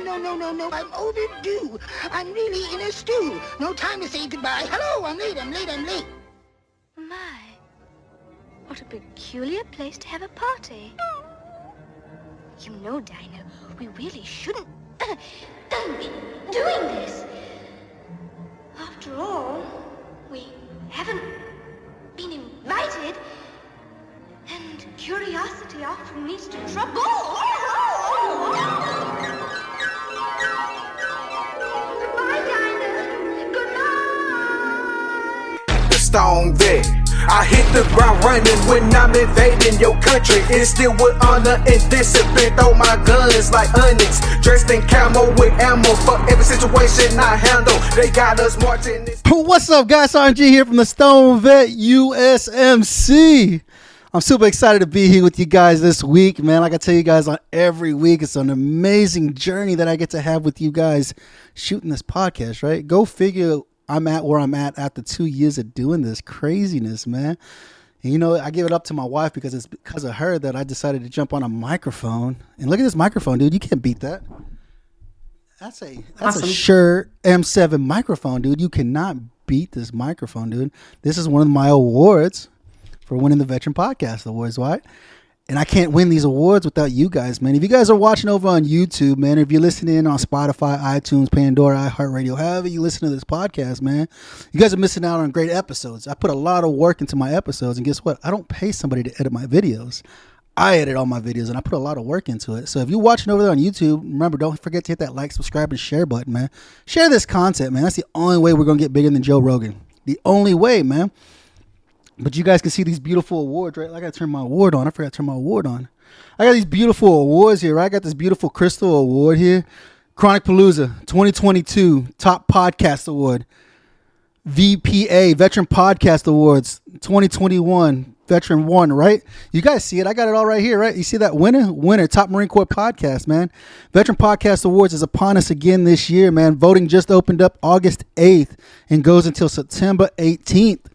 no, no, no, no. I'm overdue. I'm really in a stew. No time to say goodbye. Hello, I'm late, I'm late, I'm late. My, what a peculiar place to have a party. You know, Dinah, we really shouldn't be doing this. After all, we haven't been invited, and curiosity often leads to trouble. Stoned vet. I hit the ground running when I'm invading your country. It's still with honor and discipline. Throw my guns like onyx. Dressed in camo with ammo for every situation I handle. They got us marching. This- What's up, guys? RNG here from the Stoned Vet USMC. I'm super excited to be here with you guys this week, man. Like I tell you guys on every week, it's an amazing journey that I get to have with you guys shooting this podcast, right? Go figure I'm at where I'm at after two years of doing this craziness, man. And you know, I give it up to my wife because it's because of her that I decided to jump on a microphone. And look at this microphone, dude. You can't beat that. That's a that's a Shure M7 microphone, dude. You cannot beat this microphone, dude. This is one of my awards for winning the Veteran Podcast Awards, right? And I can't win these awards without you guys, man. If you guys are watching over on YouTube, man, if you're listening on Spotify, iTunes, Pandora, iHeartRadio, however you listen to this podcast, man, you guys are missing out on great episodes. I put a lot of work into my episodes, and guess what? I don't pay somebody to edit my videos. I edit all my videos and I put a lot of work into it. So if you're watching over there on YouTube, remember, don't forget to hit that like, subscribe, and share button, man. Share this content, man. That's the only way we're to get bigger than Joe Rogan. The only way, man. But you guys can see these beautiful awards, right? I got to turn my award on. I forgot to turn my award on. I got these beautiful awards here, right? I got this beautiful Crystal Award here. Chronic Palooza 2022 Top Podcast Award. VPA Veteran Podcast Awards 2021 Veteran One, right? You guys see it. I got it all right here, right? You see that winner? Winner, Top Marine Corps Podcast, man. Veteran Podcast Awards is upon us again this year, man. Voting just opened up August 8th and goes until September 18th.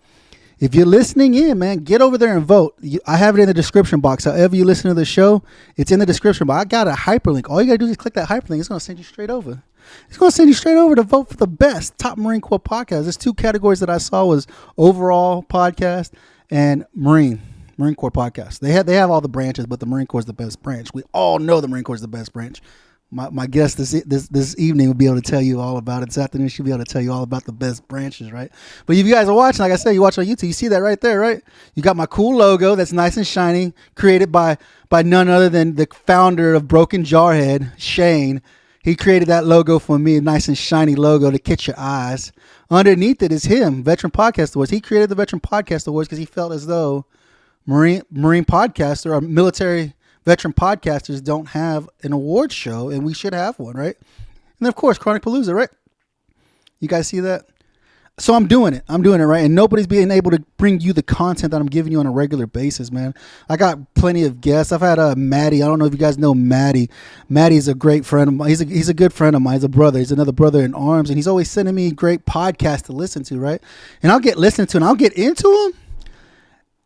If you're listening in, man, get over there and vote. You, I have it in the description box. However you listen to the show, it's in the description box. I got a hyperlink. All you gotta do is click that hyperlink. It's gonna send you straight over. It's gonna send you straight over to vote for the best top Marine Corps podcast. There's two categories that I saw was overall podcast and Marine Marine Corps podcast. They have they have all the branches, but the Marine Corps is the best branch. We all know the Marine Corps is the best branch. My, my guest this this this evening will be able to tell you all about it. This afternoon she'll be able to tell you all about the best branches, right? But if you guys are watching, like I said, you watch on YouTube, you see that right there, right? You got my cool logo that's nice and shiny, created by by none other than the founder of Broken Jarhead, Shane. He created that logo for me, a nice and shiny logo to catch your eyes. Underneath it is him, Veteran Podcast Awards. He created the Veteran Podcast Awards because he felt as though Marine Marine podcaster or military veteran podcasters don't have an award show, and we should have one, right? And of course, Chronic Palooza, right? You guys see that? So I'm doing it. I'm doing it right, and nobody's being able to bring you the content that I'm giving you on a regular basis, man. I got plenty of guests. I've had uh, Maddie. I don't know if you guys know Maddie. Maddie's a great friend of mine. He's a, he's a good friend of mine. He's a brother. He's another brother in arms, and he's always sending me great podcasts to listen to, right? And I'll get listened to, and I'll get into them,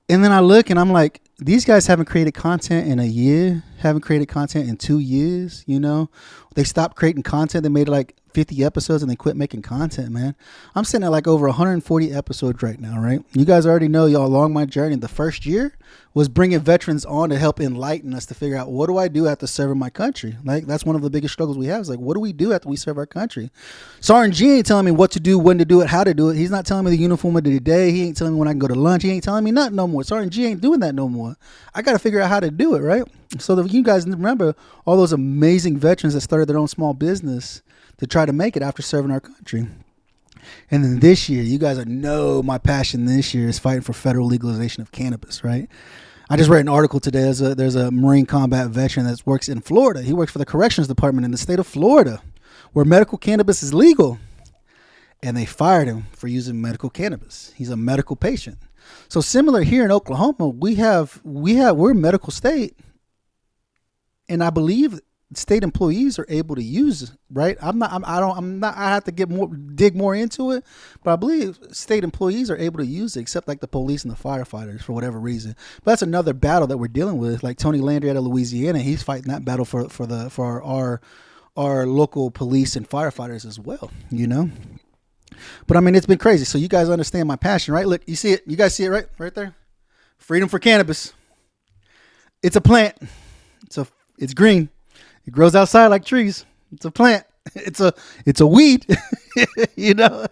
and then I look, and I'm like, these guys haven't created content in a year, haven't created content in two years. You know, they stopped creating content. They made like 50 episodes and they quit making content, man. I'm sitting at like over 140 episodes right now, right? You guys already know y'all along my journey. The first year was bringing veterans on to help enlighten us to figure out what do I do after serving my country? Like that's one of the biggest struggles we have is like, what do we do after we serve our country? Sergeant G ain't telling me what to do, when to do it, how to do it. He's not telling me the uniform of the day. He ain't telling me when I can go to lunch. He ain't telling me nothing no more. Sergeant G ain't doing that no more. I got to figure out how to do it, right? So that you guys remember all those amazing veterans that started their own small business to try to make it after serving our country. And then this year, you guys know my passion this year is fighting for federal legalization of cannabis, right? I just read an article today. There's a, there's a Marine combat veteran that works in Florida. He works for the corrections department in the state of Florida, where medical cannabis is legal. And they fired him for using medical cannabis. He's a medical patient. So similar here in Oklahoma, we have we have we're a medical state, and I believe state employees are able to use right i'm not I'm, i don't i'm not i have to get more dig more into it but i believe state employees are able to use it except like the police and the firefighters for whatever reason but that's another battle that we're dealing with like tony landry out of louisiana he's fighting that battle for for the for our, our our local police and firefighters as well. You know. But I mean, it's been crazy. So you guys understand my passion, right? Look, you see it. You guys see it, right? Right there. Freedom for cannabis. It's a plant. It's a. It's green. It grows outside like trees. It's a plant. It's a. It's a weed. you know,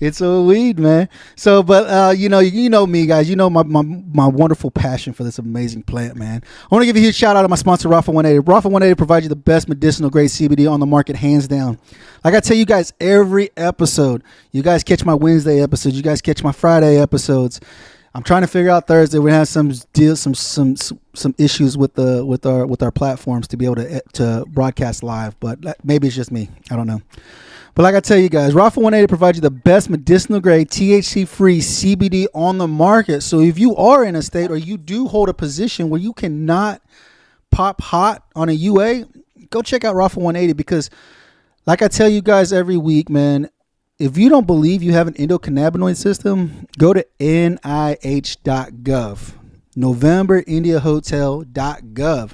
it's a weed, man. So, but uh, you know, you know me, guys. You know my, my my wonderful passion for this amazing plant, man. I want to give a huge shout out to my sponsor, Rapha 180. Rapha 180 provides you the best medicinal grade CBD on the market, hands down. Like I tell you guys every episode, you guys catch my Wednesday episodes, you guys catch my Friday episodes. I'm trying to figure out Thursday. We have some deal, some some some issues with the with our with our platforms to be able to eh, to broadcast live, but maybe it's just me. I don't know. But like I tell you guys, Rapha 180 provides you the best medicinal grade THC free CBD on the market. So if you are in a state or you do hold a position where you cannot pop hot on a UA, go check out Rapha 180 because like I tell you guys every week, man, if you don't believe you have an endocannabinoid system, go to nih.gov. NovemberIndiaHotel.gov.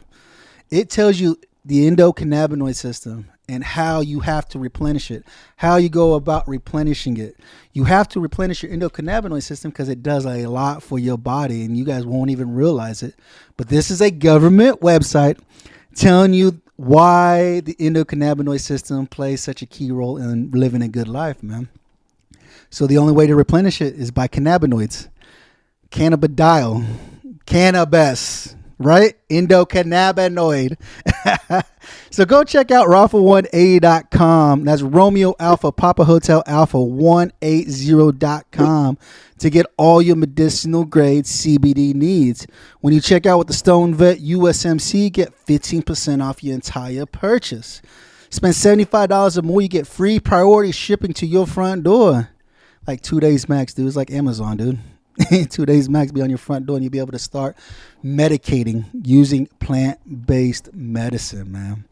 It tells you the endocannabinoid system and how you have to replenish it, how you go about replenishing it. You have to replenish your endocannabinoid system because it does a lot for your body and you guys won't even realize it. But this is a government website telling you why the endocannabinoid system plays such a key role in living a good life, man. So the only way to replenish it is by cannabinoids. Cannabidiol, cannabis, right? Endocannabinoid. so go check out Rapha180.com. That's Romeo Alpha Papa Hotel Alpha 180.com to get all your medicinal grade CBD needs. When you check out with the Stoned Vet USMC, get 15% off your entire purchase. Spend $75 or more, you get free priority shipping to your front door. Like two days max, dude. It's like Amazon, dude. two days max be on your front door and you'll be able to start medicating using plant-based medicine man.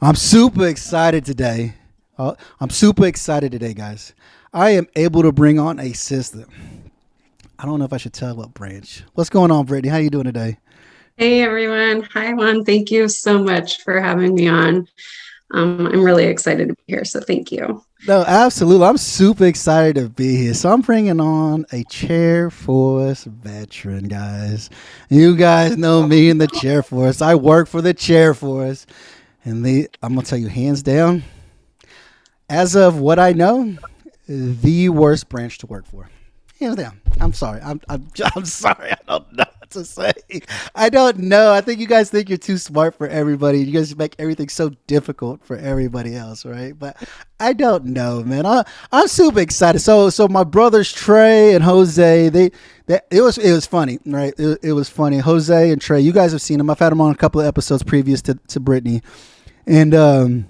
I'm super excited today. Uh, i'm super excited today guys. I am able to bring on a sister. I don't know if i should tell what branch. What's going on brittany? How you doing today? Hey everyone. Hi juan. Thank you so much for having me on. Um, i'm really excited to be here so thank you no, absolutely. I'm super excited to be here. So I'm bringing on a chair force veteran, guys. You guys know me in the chair force. I work for the chair force. And they I'm gonna tell you hands down, as of what I know, the worst branch to work for. Hands down. I'm sorry. I'm I'm, I'm sorry. I don't know to say. I don't know. I think you guys think you're too smart for everybody. You guys make everything so difficult for everybody else, right? But I don't know, man. I, I'm super excited. So, so my brothers Trey and Jose, they, that it was it was funny, right? It, it was funny. Jose and Trey, you guys have seen them. I've had them on a couple of episodes previous to to Brittany, and um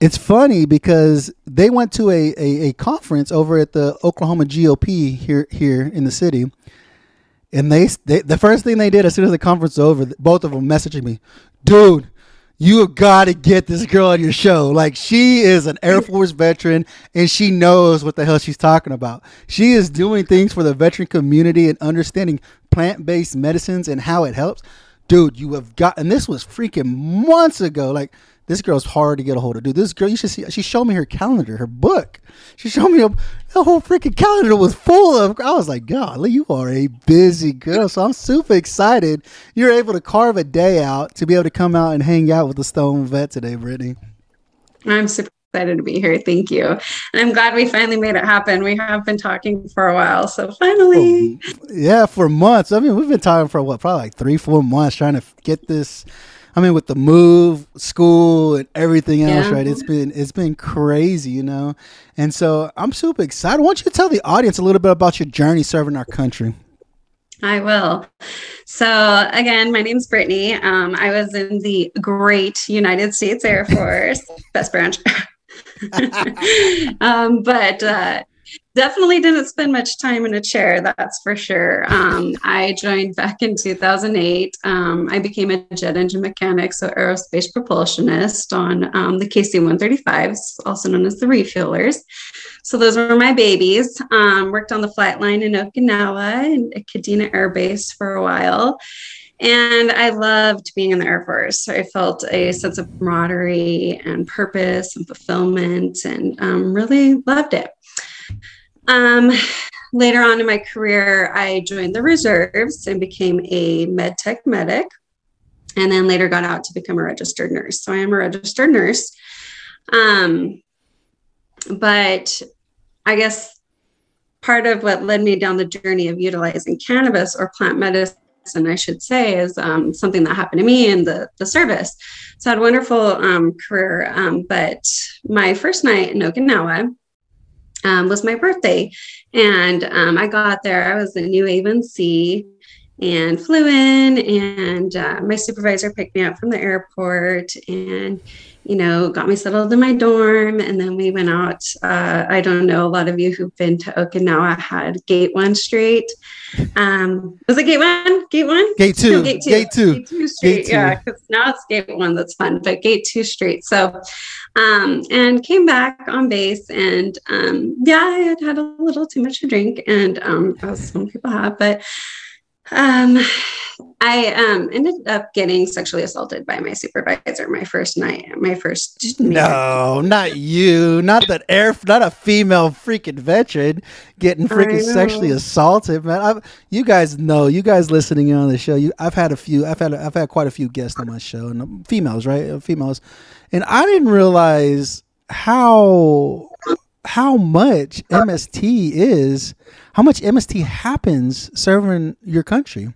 it's funny because they went to a, a, a, conference over at the Oklahoma GOP here here in the city, and they, they, the first thing they did as soon as the conference was over, both of them messaging me, dude, you have got to get this girl on your show. Like she is an Air Force veteran and she knows what the hell she's talking about. She is doing things for the veteran community and understanding plant-based medicines and how it helps. Dude, you have got, and this was freaking months ago. Like this girl's hard to get a hold of, dude. This girl, you should see. She showed me her calendar, her book. She showed me a, the whole freaking calendar was full of. I was like, God, you are a busy girl. So I'm super excited. You're able to carve a day out to be able to come out and hang out with the Stoned Vet today, Brittany. I'm super excited to be here. Thank you. And I'm glad we finally made it happen. We have been talking for a while. So finally. Oh, yeah, for months. I mean, we've been talking for what, probably like three, four months trying to get this I mean, with the move, school, and everything else, yeah. right? It's been it's been crazy, you know. And so I'm super excited. Why don't you tell the audience a little bit about your journey serving our country? I will. So again, my name's Brittany. Um, I was in the great United States Air Force, best branch. um, but uh, definitely didn't spend much time in a chair that's for sure. Um, i joined back in 2008 um, i became a jet engine mechanic so aerospace propulsionist on um, the kc-135s also known as the refuelers so those were my babies. Um, worked on the flight line in okinawa and at kadena air base for a while. And I loved being in the Air Force. I felt a sense of camaraderie and purpose and fulfillment and um, really loved it. Um, later on in my career, I joined the reserves and became a med tech medic, and then later got out to become a registered nurse. So I am a registered nurse. Um, but I guess part of what led me down the journey of utilizing cannabis or plant medicine I should say, is um, something that happened to me in the, the service. So I had a wonderful um, career. Um, but my first night in Okinawa um, was my birthday. And um, I got there, I was in new A1C and flew in, and uh, my supervisor picked me up from the airport and you know, got me settled in my dorm. And then we went out. Uh, I don't know, a lot of you who've been to Okinawa had Gate One Street. Um, was it Gate One? Gate One? Gate Two. No, gate Two. Gate Two. Gate Two Street. Gate two. Yeah, because now it's Gate One that's fun, but Gate Two Street. So, um, and came back on base, and um, yeah, I had had a little too much to drink, and um, as some people have, but um, I um, ended up getting sexually assaulted by my supervisor my first night, my first. No, not you, not that air, not a female freaking veteran getting freaking sexually assaulted, man. I've, you guys know, you guys listening on the show. You, I've had a few, I've had, I've had quite a few guests on my show, and um, females, right, uh, females, and I didn't realize how how much MST is, how much MST happens serving your country.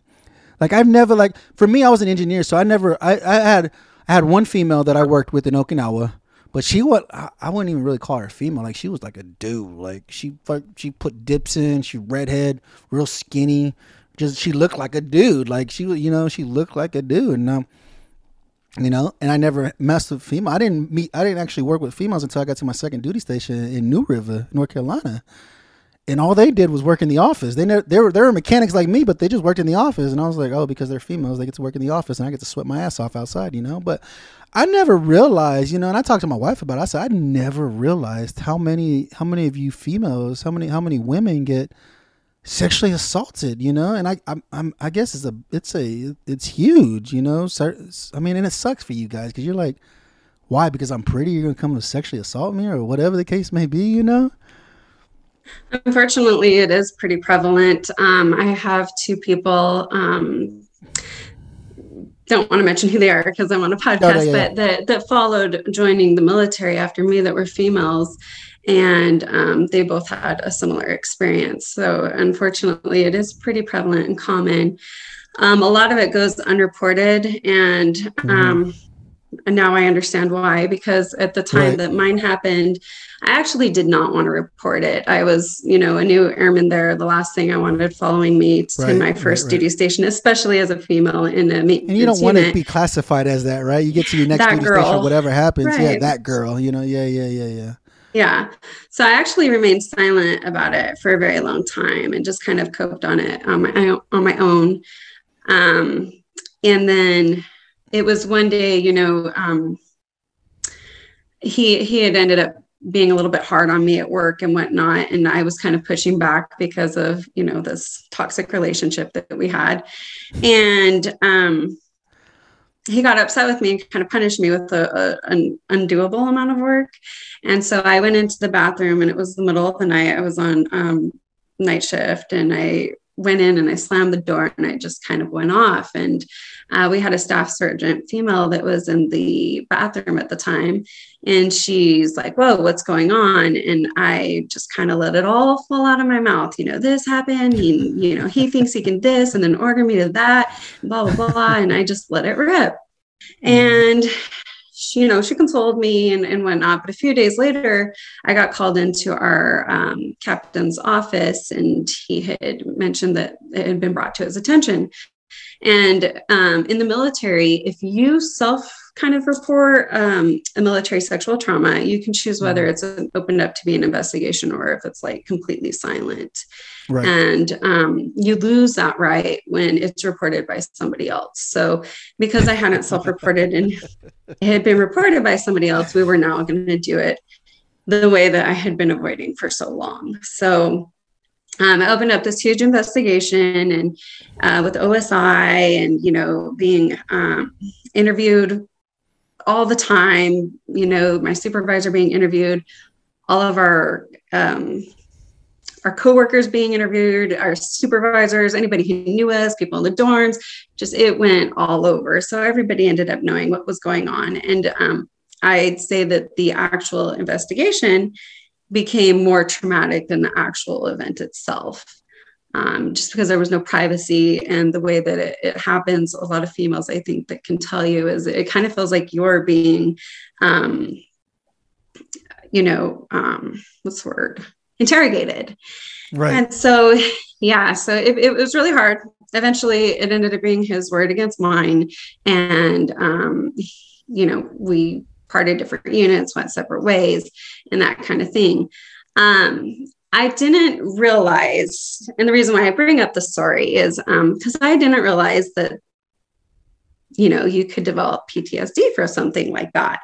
Like I've never like for me, I was an engineer, so I never I, I had I had one female that I worked with in Okinawa, but she what I wouldn't even really call her female. Like she was like a dude. Like she she put dips in. She redhead, real skinny. Just she looked like a dude. Like she was you know she looked like a dude. And um, you know, and I never messed with female. I didn't meet. I didn't actually work with females until I got to my second duty station in New River, North Carolina. And all they did was work in the office. They never, they were they were mechanics like me, but they just worked in the office. And I was like, oh, because they're females, they get to work in the office, and I get to sweat my ass off outside, you know. But I never realized, you know, and I talked to my wife about. it. I said I never realized how many how many of you females, how many how many women get sexually assaulted, you know, and I, I'm, I'm, I guess it's a, it's a, it's huge, you know. I mean, and it sucks for you guys because you're like, why? Because I'm pretty, you're gonna come and sexually assault me, or whatever the case may be, you know. Unfortunately, it is pretty prevalent. Um, I have two people. Um, don't want to mention who they are because I'm on a podcast, oh, yeah, yeah. but that that followed joining the military after me that were females, and um, they both had a similar experience. So, unfortunately, it is pretty prevalent and common. Um, a lot of it goes unreported, and mm-hmm. um, and now I understand why. Because at the time right. that mine happened, I actually did not want to report it. I was, you know, a new airman there. The last thing I wanted following me to right, my first right, duty station, especially as a female in a maintenance And you don't want to be classified as that, right? You get to your next duty girl. station, whatever happens, yeah, that girl. You know, yeah, yeah, yeah, yeah. Yeah. So I actually remained silent about it for a very long time and just kind of coped on it on my on my own. Um, and then it was one day, you know, um, he he had ended up being a little bit hard on me at work and whatnot, and I was kind of pushing back because of you know this toxic relationship that we had, and um, he got upset with me and kind of punished me with a, a, an undoable amount of work. And so I went into the bathroom and it was the middle of the night. I was on um, night shift and I went in and I slammed the door and I just kind of went off. And uh, we had a staff sergeant female that was in the bathroom at the time. And she's like, Whoa, what's going on? And I just kind of let it all fall out of my mouth. You know, this happened. He, you know, he thinks he can this and then order me to that, blah, blah, blah. and I just let it rip. Mm-hmm. And she, you know, she consoled me and, and whatnot. But a few days later, I got called into our um, captain's office and he had mentioned that it had been brought to his attention. And um, in the military, if you self kind of report um, a military sexual trauma, you can choose whether mm-hmm. it's opened up to be an investigation or if it's like completely silent. Right. And um, you lose that right when it's reported by somebody else. So, because I hadn't self reported and it had been reported by somebody else, we were now going to do it the way that I had been avoiding for so long. So, um, I opened up this huge investigation and uh, with OSI and, you know, being um, interviewed all the time, you know, my supervisor being interviewed, all of our um, our coworkers being interviewed, our supervisors, anybody who knew us, people in the dorms, just it went all over. So everybody ended up knowing what was going on. And um, I'd say that the actual investigation became more traumatic than the actual event itself. Um, just because there was no privacy and the way that it, it, happens, a lot of females, I think, that can tell you is it kind of feels like you're being, um, you know, um, what's the word? Interrogated. Right. And so, yeah, so it, it was really hard. Eventually, it ended up being his word against mine. And, um, you know, we parted different units, went separate ways, and that kind of thing. Um, I didn't realize, and the reason why I bring up the story is because um, I didn't realize that, you know, you could develop PTSD for something like that.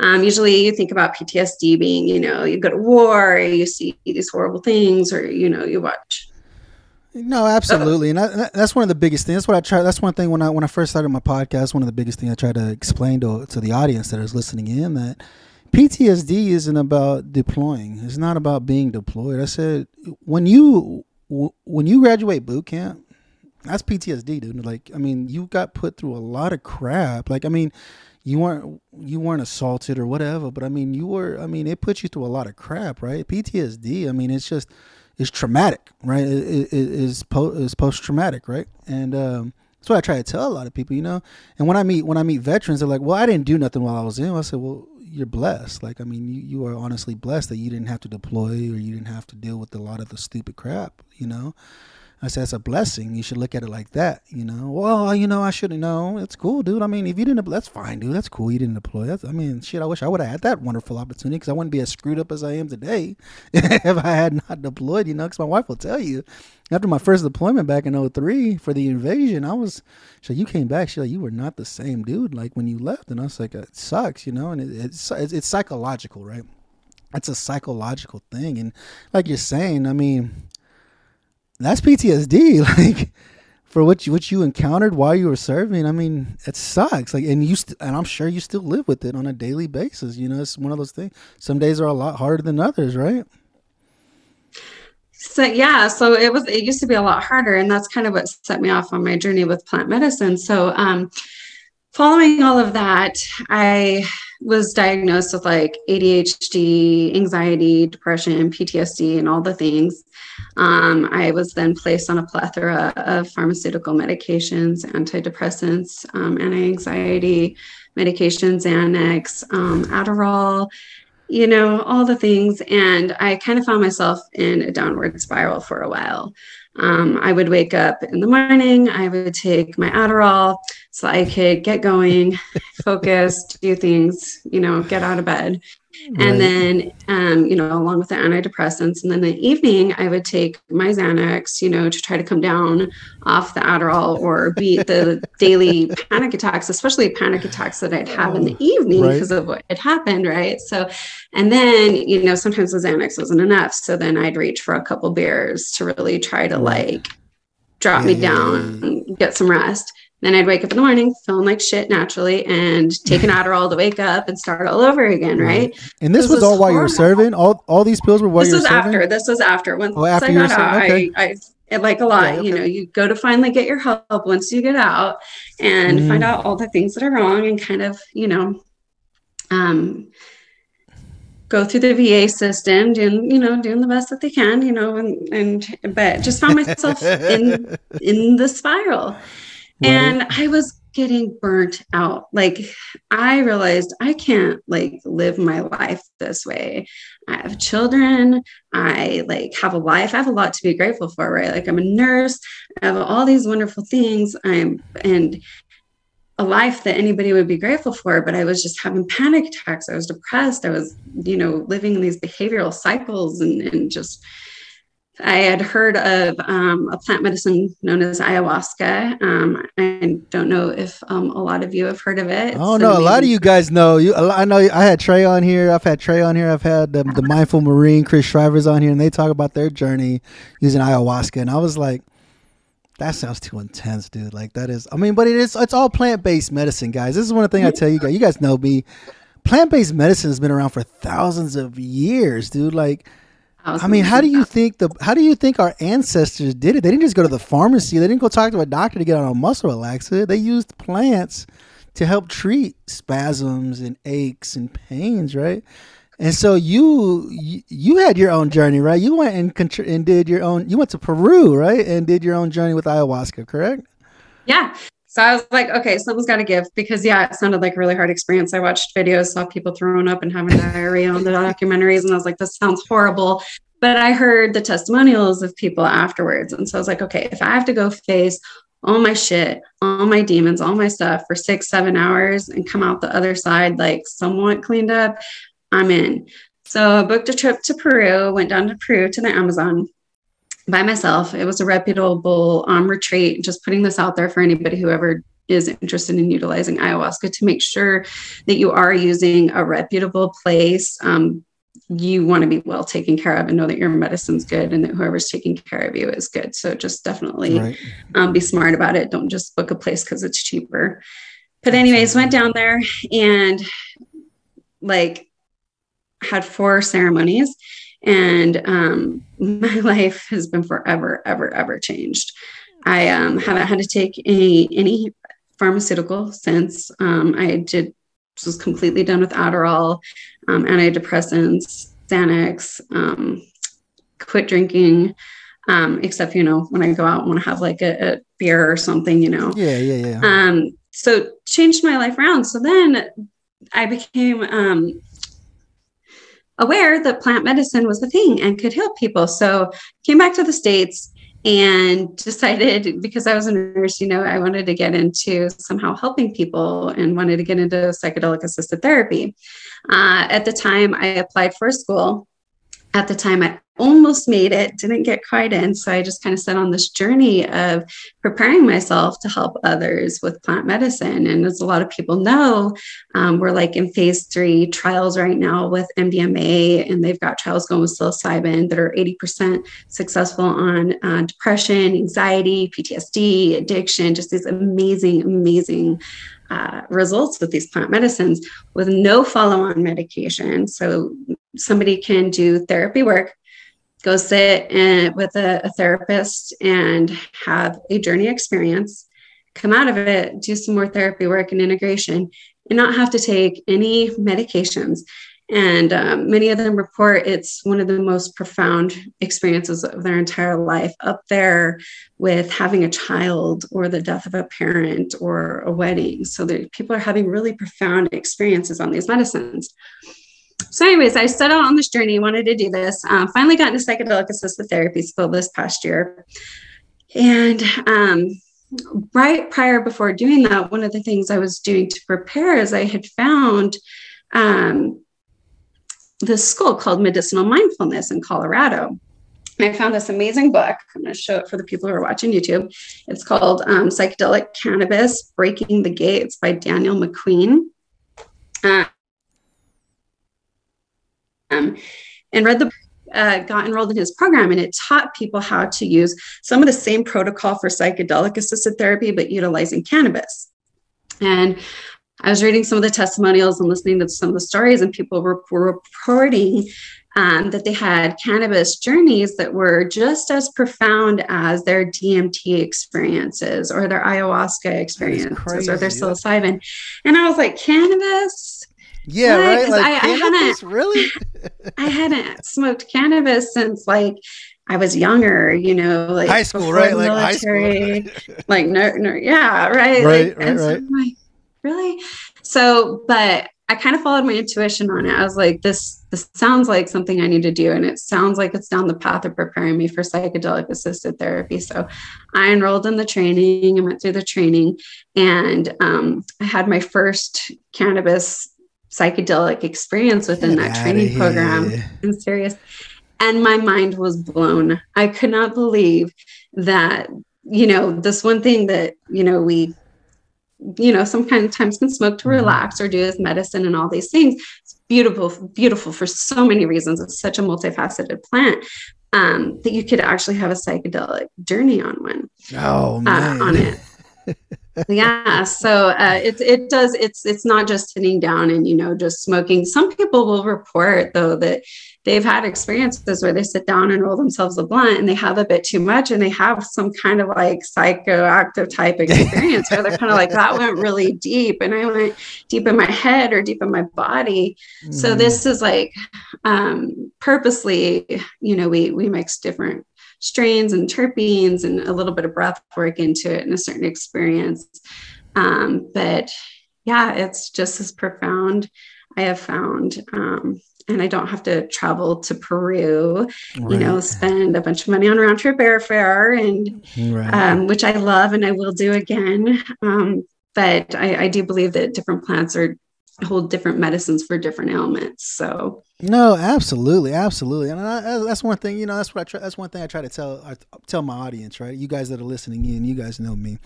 Um, usually you think about PTSD being, you know, you go to war, you see these horrible things, or, you know, you watch no, absolutely, and I, that's one of the biggest things. That's what I try. That's one thing when I when I first started my podcast. One of the biggest things I try to explain to to the audience that is listening in that PTSD isn't about deploying. It's not about being deployed. I said when you when you graduate boot camp, that's PTSD, dude. Like, I mean, you got put through a lot of crap. Like, I mean, you weren't you weren't assaulted or whatever, but I mean, you were. I mean, it put you through a lot of crap, right? PTSD. I mean, it's just it's traumatic, right? It, it, it is po- post traumatic, right? And um, that's what I try to tell a lot of people, you know. And when I meet when I meet veterans, they're like, "Well, I didn't do nothing while I was in." I said, "Well, you're blessed. Like, I mean, you, you are honestly blessed that you didn't have to deploy or you didn't have to deal with a lot of the stupid crap, you know." I said, that's a blessing. You should look at it like that, you know. Well, you know, I shouldn't know. It's cool, dude. I mean, if you didn't, that's fine, dude. That's cool. You didn't deploy. That's, I mean, shit. I wish I would have had that wonderful opportunity because I wouldn't be as screwed up as I am today if I had not deployed. You know, because my wife will tell you after my first deployment back in 03 for the invasion, I was, so you came back. She like, you were not the same dude like when you left, and I was like, it sucks, you know, and it, it's, it's it's psychological, right? It's a psychological thing, and like you're saying, I mean that's PTSD. Like for what you what you encountered while you were serving. I mean, it sucks. Like, and you st- and I'm sure you still live with it on a daily basis. You know, it's one of those things. Some days are a lot harder than others, right? So yeah, so it was. It used to be a lot harder, and that's kind of what set me off on my journey with plant medicine. So, um, following all of that, I was diagnosed with like ADHD, anxiety, depression, PTSD, and all the things. Um, I was then placed on a plethora of pharmaceutical medications, antidepressants, um, anti anxiety medications, Xanax, um, Adderall, you know, all the things. And I kind of found myself in a downward spiral for a while. Um, I would wake up in the morning, I would take my Adderall so I could get going, focus, do things, you know, get out of bed. Right. And then, um, you know, along with the antidepressants. And then the evening, I would take my Xanax, you know, to try to come down off the Adderall or beat the daily panic attacks, especially panic attacks that I'd have in the evening right. because of what had happened. Right. So, and then, you know, sometimes the Xanax wasn't enough. So then I'd reach for a couple beers to really try to like drop yeah, me down, get some rest. Then I'd wake up in the morning feeling like shit naturally and take an Adderall to wake up and start all over again, right? And this, this was all while you were serving? All all these pills were while you were serving? This was after. This was after. Once oh, after I got out, okay. I, I like a lot, okay. you know, you go to finally get your help once you get out and mm. find out all the things that are wrong and kind of, you know, um, go through the VA system, doing you know doing the best that they can, you know, and and but just found myself in in the spiral, and I was getting burnt out. Like I realized I can't like live my life this way. I have children. I like have a life. I have a lot to be grateful for, right? Like I'm a nurse. I have all these wonderful things. I'm and a life that anybody would be grateful for, but I was just having panic attacks. I was depressed. I was, you know, living in these behavioral cycles and, and just I had heard of um, a plant medicine known as ayahuasca. Um, I don't know if um, a lot of you have heard of it. Oh no, a lot of you guys know. You, I know. I had Trey on here. I've had Trey on here. I've had the, the Mindful Marine, Chris Shriver's on here, and they talk about their journey using ayahuasca. And I was like, that sounds too intense, dude. Like that is. I mean, but it is. It's all plant based medicine, guys. This is one thing I tell you guys. You guys know me. Plant based medicine has been around for thousands of years, dude. Like I mean, how do you think the how do you think our ancestors did it? They didn't just go to the pharmacy. They didn't go talk to a doctor to get on a muscle relaxer. They used plants to help treat spasms and aches and pains, right? And so you you had your own journey, right? You went and and did your own. You went to Peru, right, and did your own journey with ayahuasca, correct? Yeah. So I was like, okay, something's got to give because yeah, it sounded like a really hard experience. I watched videos, saw people throwing up and having diarrhea on the documentaries, and I was like, this sounds horrible. But I heard the testimonials of people afterwards, and so I was like, okay, if I have to go face all my shit, all my demons, all my stuff for six, seven hours and come out the other side like somewhat cleaned up, I'm in. So I booked a trip to Peru, went down to Peru to the Amazon, by myself. It was a reputable um, retreat, just putting this out there for anybody who ever is interested in utilizing ayahuasca to make sure that you are using a reputable place. Um, you want to be well taken care of and know that your medicine's good and that whoever's taking care of you is good. So just definitely right. um, be smart about it. Don't just book a place because it's cheaper. But, anyways, went down there and like had four ceremonies and um, my life has been forever, ever, ever changed. I um, haven't had to take any any pharmaceutical since um, I did was completely done with Adderall, um, antidepressants, Xanax, um, quit drinking, um, except you know when I go out and want to have like a, a, beer or something, you know. Yeah, yeah, yeah. Um, so changed my life around. So then I became um, aware that plant medicine was the thing and could help people. So came back to the States and decided because I was a nurse, you know, I wanted to get into somehow helping people and wanted to get into psychedelic assisted therapy. Uh, at the time, I applied for school. At the time, I almost made it, didn't get quite in. So I just kind of set on this journey of preparing myself to help others with plant medicine. And as a lot of people know, um, we're like in phase three trials right now with MDMA, and they've got trials going with psilocybin that are 80% successful on uh, depression, anxiety, PTSD, addiction, just these amazing, amazing uh, results with these plant medicines with no follow on medication. So somebody can do therapy work go sit in, with a, a therapist and have a journey experience, come out of it, do some more therapy work and integration, and not have to take any medications. And um, many of them report it's one of the most profound experiences of their entire life, up there with having a child or the death of a parent or a wedding. So people are having really profound experiences on these medicines. So, anyways, I set out on this journey, wanted to do this. Um, finally got into psychedelic assisted therapy school this past year. And um, right prior before doing that, one of the things I was doing to prepare is I had found um, this school called Medicinal Mindfulness in Colorado. I found this amazing book. I'm going to show it for the people who are watching YouTube. It's called um, Psychedelic Cannabis Breaking the Gates by Daniel McQueen. Uh, um, and read the uh, got enrolled in his program and it taught people how to use some of the same protocol for psychedelic assisted therapy but utilizing cannabis and i was reading some of the testimonials and listening to some of the stories and people were, were reporting um, that they had cannabis journeys that were just as profound as their DMT experiences or their ayahuasca experiences crazy, or their psilocybin. Yeah. And I was like, cannabis? Yeah, right. Like I, I hadn't really. I hadn't smoked cannabis since like I was younger, you know, like high school, right? Like military, high school. like no, no, yeah, right, right, like, right, so right. Like, really? So, but I kind of followed my intuition on it. I was like, this, this sounds like something I need to do, and it sounds like it's down the path of preparing me for psychedelic assisted therapy. So, I enrolled in the training and went through the training, and um, I had my first cannabis psychedelic experience within Get that training program. I'm serious. and my mind was blown. I could not believe that, you know, this one thing that, you know, we, you know, sometimes can smoke to relax or do as medicine and all these things. It's beautiful, beautiful for so many reasons. It's such a multifaceted plant um, that you could actually have a psychedelic journey on one. Oh man. Uh, on it. Yeah so uh, it, it does it's it's not just sitting down and you know just smoking some people will report though that they've had experiences where they sit down and roll themselves a blunt and they have a bit too much and they have some kind of like psychoactive type experience where they're kind of like that went really deep and i went deep in my head or deep in my body mm. so this is like um purposely you know we we mix different strains and terpenes and a little bit of breath work into it and a certain experience. Um, but yeah, it's just as profound. I have found, um, and I don't have to travel to Peru, right. you know, spend a bunch of money on round trip airfare, and right. um, which I love and I will do again. Um, but I, I do believe that different plants are hold different medicines for different ailments. So no, absolutely, absolutely, and I, that's one thing. You know, that's what I try. That's one thing I try to tell I tell my audience. Right, you guys that are listening in, you guys know me.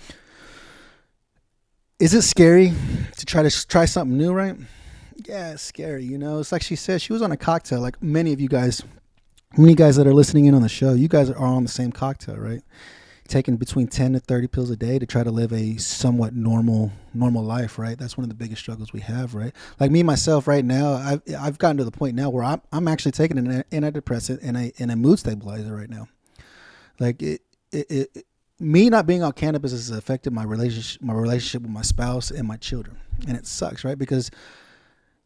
Is it scary to try to try something new? Right? Yeah, it's scary. You know, it's like she said. She was on a cocktail. Like many of you guys, many guys that are listening in on the show, you guys are on the same cocktail, right? Taking between 10 to 30 pills a day to try to live a somewhat normal normal life right? That's one of the biggest struggles we have right? Like me myself right now i've, I've gotten to the point now where i'm, I'm actually taking an antidepressant and a, and a mood stabilizer right now. Like it, it, it me not being on cannabis has affected my relationship my relationship with my spouse and my children. And it sucks right? Because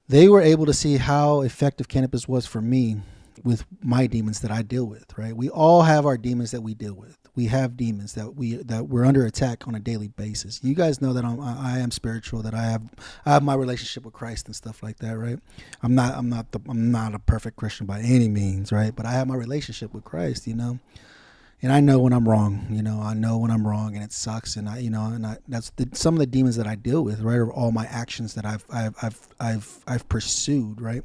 they were able to see how effective cannabis was for me with my demons that I deal with, right? We all have our demons that we deal with we have demons that we that we're under attack on a daily basis. You guys know that I'm, I am spiritual, that I have I have my relationship with Christ and stuff like that, right? I'm not I'm not the, I'm not a perfect Christian by any means, right? But I have my relationship with Christ, you know, and I know when I'm wrong, you know, I know when I'm wrong, and it sucks, and I you know, and I, that's the, some of the demons that I deal with, right? Are all my actions that I've I've I've I've, I've pursued, right?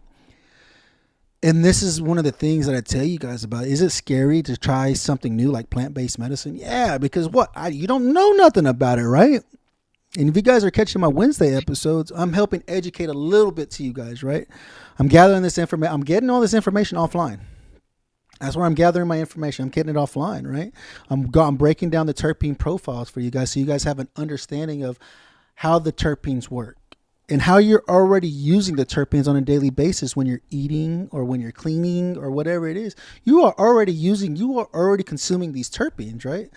And this is one of the things that I tell you guys about. Is it scary to try something new like plant based medicine? Yeah, because what? I, you don't know nothing about it, right? And if you guys are catching my Wednesday episodes, I'm helping educate a little bit to you guys, right? I'm gathering this information. I'm getting all this information offline. That's where I'm gathering my information. I'm getting it offline, right? I'm, I'm breaking down the terpene profiles for you guys so you guys have an understanding of how the terpenes work and how you're already using the terpenes on a daily basis when you're eating or when you're cleaning or whatever it is you are already using you are already consuming these terpenes right?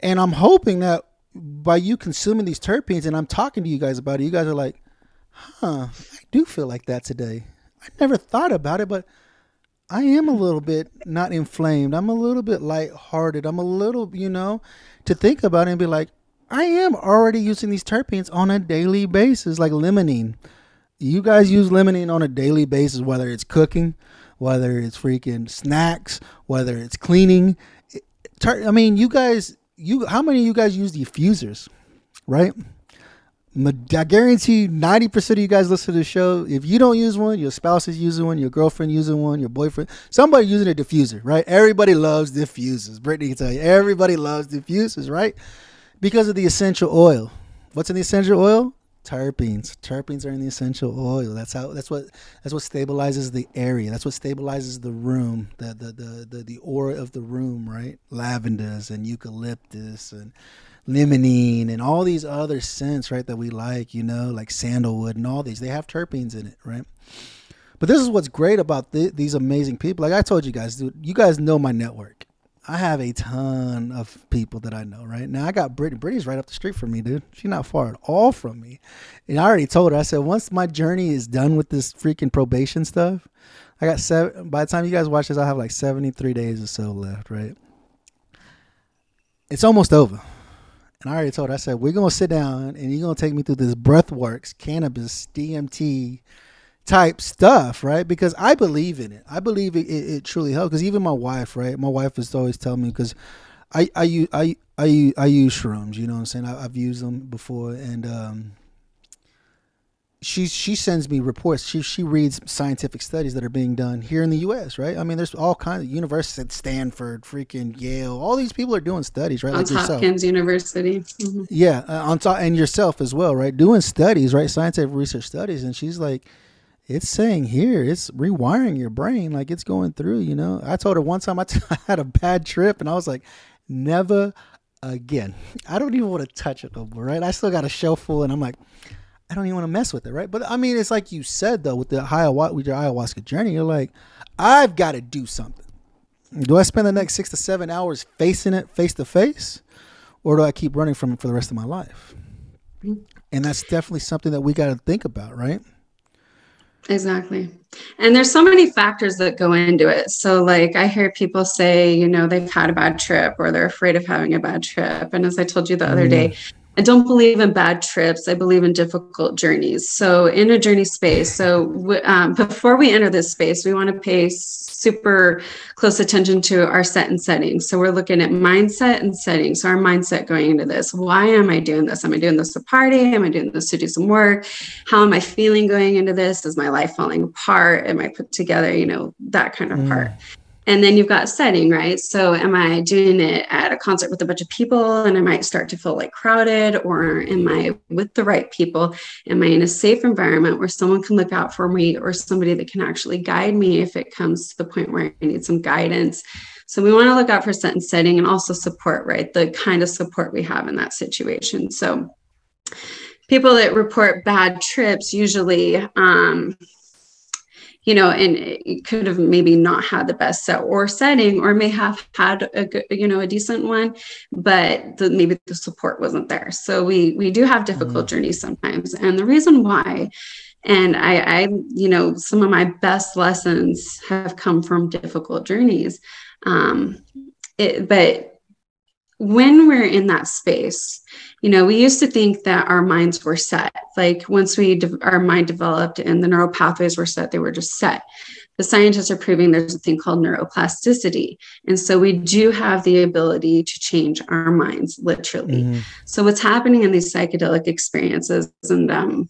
And i'm hoping that by you consuming these terpenes and i'm talking to you guys about it you guys are like huh i do feel like that today. I never thought about it but i am a little bit not inflamed. I'm a little bit lighthearted. I'm a little you know to think about it and be like I am already using these terpenes on a daily basis, like limonene. You guys use limonene on a daily basis, whether it's cooking, whether it's freaking snacks, whether it's cleaning. I mean, you guys, you how many of you guys use diffusers, right? I guarantee ninety percent of you guys listen to the show. If you don't use one, your spouse is using one, your girlfriend using one, your boyfriend, somebody using a diffuser, right? Everybody loves diffusers. Brittany can tell you, everybody loves diffusers, right? Because of the essential oil. What's in the essential oil? Terpenes. Terpenes are in the essential oil. That's how. That's what. That's what stabilizes the area. That's what stabilizes the room. The the the the, the aura of the room. Right. Lavenders and eucalyptus and limonene and all these other scents. Right. That we like. You know, like sandalwood and all these. They have terpenes in it. Right. But this is what's great about th- these amazing people. Like I told you guys, dude. You guys know my network. I have a ton of people that I know right now. I got Brittany. Brittany's right up the street from me, dude. She's not far at all from me. And I already told her. I said once my journey is done with this freaking probation stuff, I got seven. By the time you guys watch this, I have like seventy three days or so left. Right. It's almost over. And I already told her. I said we're gonna sit down and you're gonna take me through this breathworks, cannabis, DMT type stuff, right? Because I believe in it. I believe it, it, it truly helps. Because even my wife, right? My wife is always telling me because I I use I I I use shrooms. You know what I'm saying? I, have used them before, and um, she she sends me reports. She she reads scientific studies that are being done here in the U.S. Right? I mean, there's all kinds of universities at Stanford, freaking Yale. All these people are doing studies, right? Like yourself. Hopkins University. Mhm. Yeah, uh, on top and yourself as well, right? Doing studies, right? Scientific research studies, and she's like, it's saying here, it's rewiring your brain, like it's going through. You know, I told her one time I, t- I had a bad trip, and I was like, never again. I don't even want to touch it right? I still got a shelf full, and I'm like, I don't even want to mess with it, right? But I mean, it's like you said though, with the ayahuasca, with your ayahuasca journey, you're like, I've got to do something. Do I spend the next six to seven hours facing it face to face, or do I keep running from it for the rest of my life? And that's definitely something that we got to think about, right? Exactly. And there's so many factors that go into it. So, like, I hear people say, you know, they've had a bad trip or they're afraid of having a bad trip. And as I told you the other day, mm. I don't believe in bad trips. I believe in difficult journeys. So, in a journey space, so um, before we enter this space, we want to pay super close attention to our set and setting. So, we're looking at mindset and setting. So, our mindset going into this why am I doing this? Am I doing this to party? Am I doing this to do some work? How am I feeling going into this? Is my life falling apart? Am I put together? You know, that kind of part. And then you've got setting, right? So, am I doing it at a concert with a bunch of people and I might start to feel like crowded, or am I with the right people? Am I in a safe environment where someone can look out for me or somebody that can actually guide me if it comes to the point where I need some guidance? So, we want to look out for set and setting and also support, right? The kind of support we have in that situation. So, people that report bad trips usually um, you know, and it could have maybe not had the best set or setting, or may have had a good, you know, a decent one, but the, maybe the support wasn't there. So we we do have difficult journeys sometimes, and the reason why, and I, I, you know, some of my best lessons have come from difficult journeys, um, it, but when we're in that space you know we used to think that our minds were set. Like once we de- our mind developed and the neural pathways were set they were just set. The scientists are proving there's a thing called neuroplasticity. And so we do have the ability to change our minds literally. Mhm. so what's happening in these psychedelic experiences and um,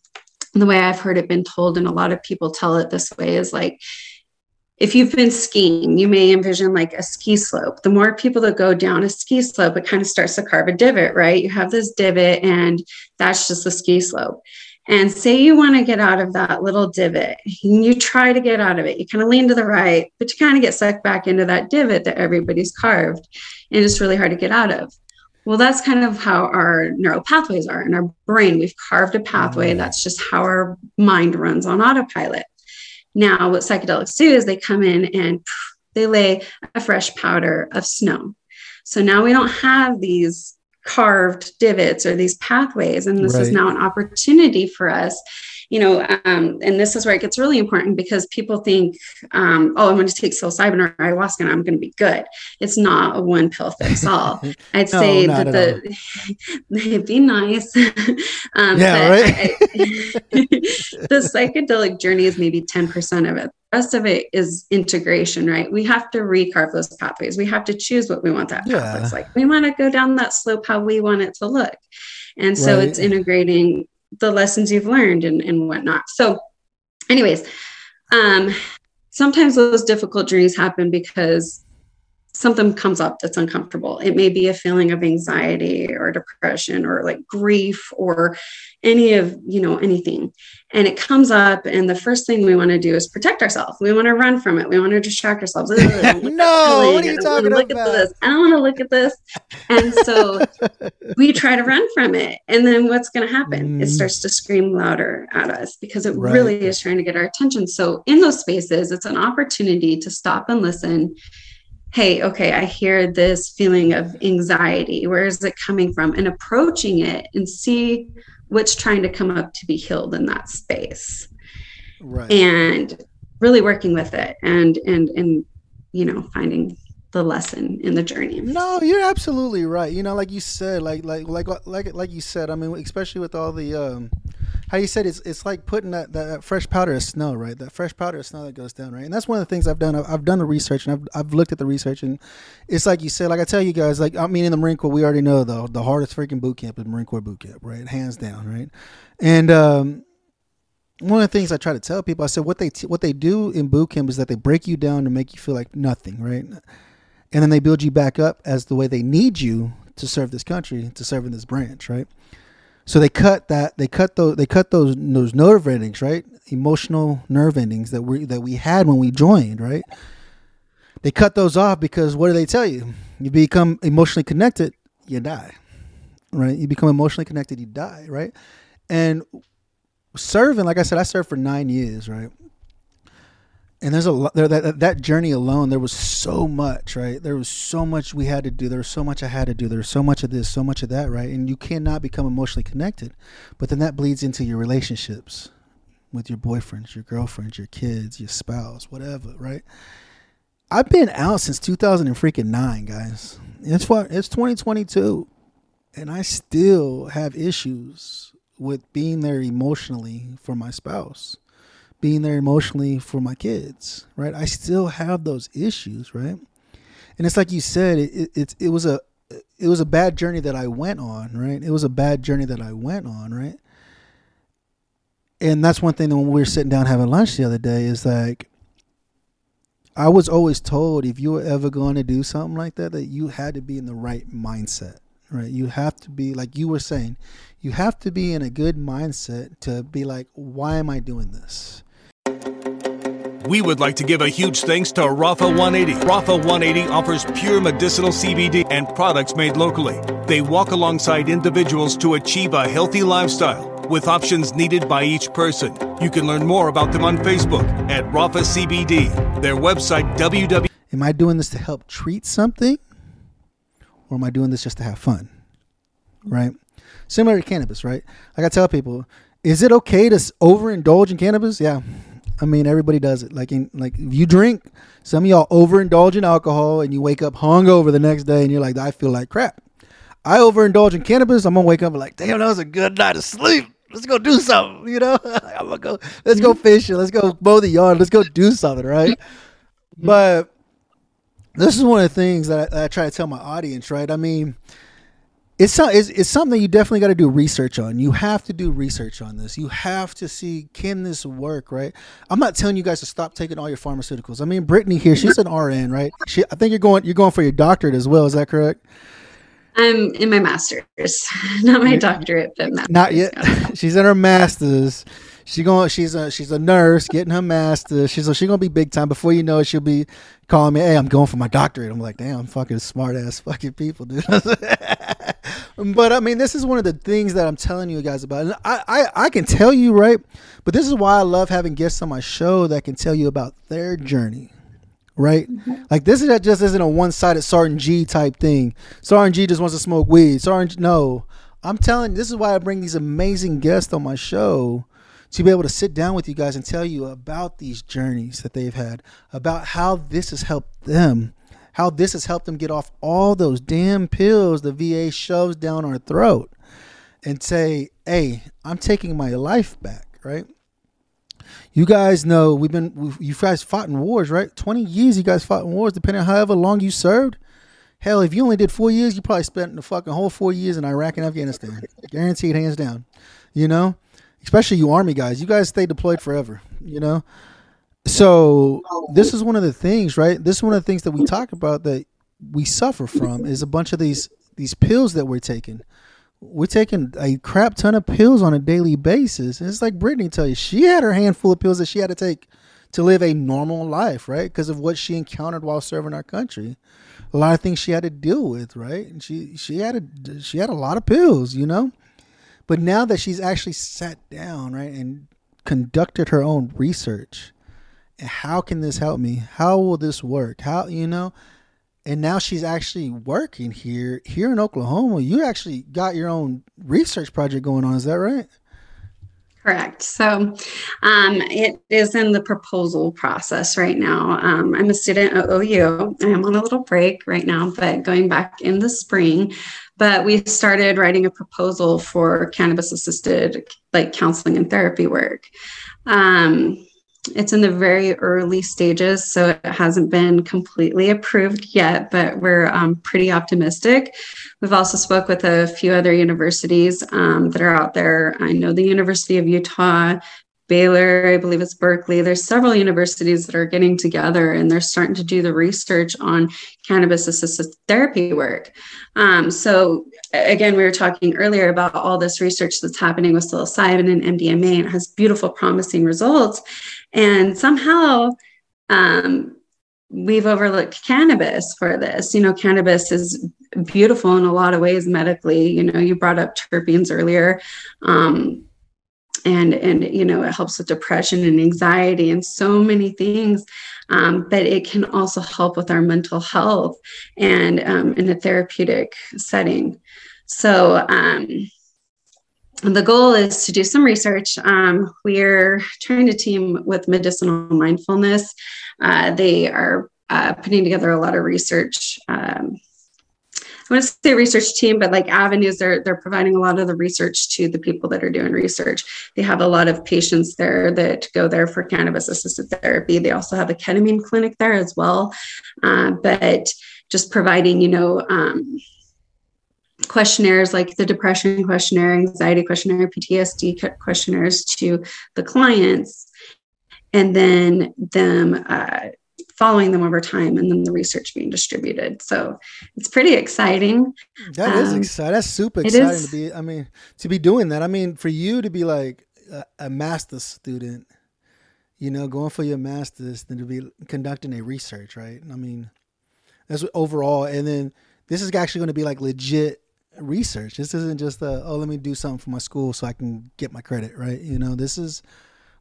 the way i've heard it been told and a lot of people tell it this way is like if you've been skiing, you may envision like a ski slope. The more people that go down a ski slope, it kind of starts to carve a divot, right? You have this divot, and that's just the ski slope. And say you want to get out of that little divot, and you try to get out of it. You kind of lean to the right, but you kind of get sucked back into that divot that everybody's carved, and it's really hard to get out of. Well, that's kind of how our neural pathways are in our brain. We've carved a pathway. Mm. That's just how our mind runs on autopilot. Now, what psychedelics do is they come in and they lay a fresh powder of snow. So now we don't have these carved divots or these pathways. And this is now an opportunity for us. You know, um, and this is where it gets really important because people think, um, oh, I'm going to take psilocybin or ayahuasca and I'm going to be good. It's not a one pill fix all. I'd No, say that the it'd be nice. um, Yeah, right? I- the psychedelic journey is maybe 10% of it. The rest of it is integration, right? We have to recarve those pathways. We have to choose what we want that Yeah. path looks like. We want to go down that slope how we want it to look. And so Right. it's integrating the lessons you've learned and, and whatnot. So, anyways, um, sometimes those difficult journeys happen because something comes up that's uncomfortable. It may be a feeling of anxiety or depression or like grief or any of, you know, anything. And it comes up, and the first thing we want to do is protect ourselves. We want to run from it. We want to distract ourselves. No, what are you I don't talking look about? At this. I don't want to look at this. And so we try to run from it. And then what's going to happen? It Mm. starts to scream louder at us because it Right. really is trying to get our attention. So in those spaces, it's an opportunity to stop and listen. Hey, okay, I hear this feeling of anxiety. Where is it coming from? And approaching it and see what's trying to come up to be healed in that space Right. and really working with it and and and you know finding the lesson in the journey No, you're absolutely right. You know, like you said, like like like like like you said. I mean, especially with all the um, how you said it's it's like putting that, that, that fresh powder of snow, right? That fresh powder of snow that goes down, right? And that's one of the things I've done. I've, I've done the research and I've I've looked at the research, and it's like you said. Like I tell you guys, like I mean, in the Marine Corps, we already know though the hardest freaking boot camp is Marine Corps boot camp, right? Hands down, right? And um, one of the things I try to tell people, I said what they t- what they do in boot camp is that they break you down to make you feel like nothing, right? And then they build you back up as the way they need you to serve this country, to serve in this branch, right? So they cut that, they cut those, they cut those those nerve endings, right? Emotional nerve endings that we that we had when we joined, right? They cut those off because what do they tell you? You become emotionally connected, you die, right? You become emotionally connected, you die, right? And serving, like I said, I served for nine years, right? And there's a there that that journey alone. There was so much, right? There was so much we had to do. There was so much I had to do. There was so much of this, so much of that, right? And you cannot become emotionally connected, but then that bleeds into your relationships with your boyfriends, your girlfriends, your kids, your spouse, whatever, right? I've been out since 2000 and freaking nine, guys. It's what it's 2022, and I still have issues with being there emotionally for my spouse, being there emotionally for my kids, right? I still have those issues, right? And it's like you said, it it, it, was a it was a bad journey that I went on, right? It was a bad journey that I went on, right? And that's one thing that when we were sitting down having lunch the other day is like I was always told if you were ever going to do something like that, that you had to be in the right mindset, right? You have to be, like you were saying, you have to be in a good mindset to be like, why am I doing this? We would like to give a huge thanks to Rapha 180. Rapha 180 offers pure medicinal CBD and products made locally. They walk alongside individuals to achieve a healthy lifestyle with options needed by each person. You can learn more about them on Facebook at Rapha CBD. Their website www. Am I doing this to help treat something? Or am I doing this just to have fun? Right? Similar to cannabis, right? Like I tell people, is it okay to overindulge in cannabis? Yeah. I mean, everybody does it. Like, in, like if you drink, some of y'all overindulge in alcohol, and you wake up hungover the next day, and you're like, I feel like crap. I overindulge in cannabis. I'm gonna wake up and like, damn, that was a good night of sleep. Let's go do something. You know, I'm gonna go. Let's go fishing. Let's go mow the yard. Let's go do something, right? But this is one of the things that I, that I try to tell my audience, right? I mean, it's, so- it's, it's something you definitely got to do research on. You have to do research on this. You have to see can this work, right? I'm not telling you guys to stop taking all your pharmaceuticals. I mean, Brittany here, she's an RN, right? She, I think you're going you're going for your doctorate as well. Is that correct? I'm in my master's, not my doctorate, but master's. Not yet. she's in her masters. She going. She's a she's a nurse getting her master's. She's she gonna be big time. Before you know it, she'll be calling me. Hey, I'm going for my doctorate. I'm like, damn, fucking smart ass fucking people, dude. but I mean, this is one of the things that I'm telling you guys about. And I, I I can tell you right, but this is why I love having guests on my show that can tell you about their journey right? Mm-hmm. Like this is that just isn't a one-sided Sergeant G type thing. Sergeant G just wants to smoke weed. Sergeant, no, I'm telling. This is why I bring these amazing guests on my show to be able to sit down with you guys and tell you about these journeys that they've had, about how this has helped them, how this has helped them get off all those damn pills the VA shoves down our throat, and say, "Hey, I'm taking my life back." Right? You guys know we've been we've, you guys fought in wars, right? Twenty years you guys fought in wars, depending on however long you served. Hell, if you only did four years, you probably spent the fucking whole four years in Iraq and Afghanistan, guaranteed, hands down. You know, especially you army guys, you guys stay deployed forever. You know, so oh. this is one of the things, right? This is one of the things that we talk about that we suffer from is a bunch of these these pills that we're taking we're taking a crap ton of pills on a daily basis. And it's like Brittany tell you, she had her handful of pills that she had to take to live a normal life, right? Because of what she encountered while serving our country. A lot of things she had to deal with, right? And she she had a she had a lot of pills, you know. But now that she's actually sat down, right, and conducted her own research, how can this help me? How will this work? How you know? and now she's actually working here here in Oklahoma. You actually got your own research project going on. Is that right? Correct. So um, it is in the proposal process right now. Um, I'm a student at OU. I am on a little break right now, but going back in the spring. But we started writing a proposal for cannabis assisted like counseling and therapy work. Um, it's in the very early stages, so it hasn't been completely approved yet, but we're um, pretty optimistic. We've also spoke with a few other universities um, that are out there. I know the University of Utah Baylor, I believe it's Berkeley. There's several universities that are getting together and they're starting to do the research on cannabis assisted therapy work. Um, so, again, we were talking earlier about all this research that's happening with psilocybin and MDMA, and it has beautiful, promising results. And somehow, um, we've overlooked cannabis for this. You know, cannabis is beautiful in a lot of ways medically. You know, you brought up terpenes earlier. Um, and and you know it helps with depression and anxiety and so many things um, but it can also help with our mental health and um, in a therapeutic setting so um, the goal is to do some research um, we're trying to team with medicinal mindfulness uh, they are uh, putting together a lot of research um, I want to say research team, but like avenues, they're they're providing a lot of the research to the people that are doing research. They have a lot of patients there that go there for cannabis assisted therapy. They also have a ketamine clinic there as well. Uh, but just providing, you know, um, questionnaires like the depression questionnaire, anxiety questionnaire, PTSD questionnaires to the clients, and then them uh, following them over time and then the research being distributed. So it's pretty exciting. That um, is exciting. That's super exciting to be, I mean, to be doing that. I mean, for you to be like a, a master's student, you know, going for your master's, then to be conducting a research, right? I mean, that's overall. And then this is actually going to be like legit research. This isn't just a, oh, let me do something for my school so I can get my credit, right? You know, this is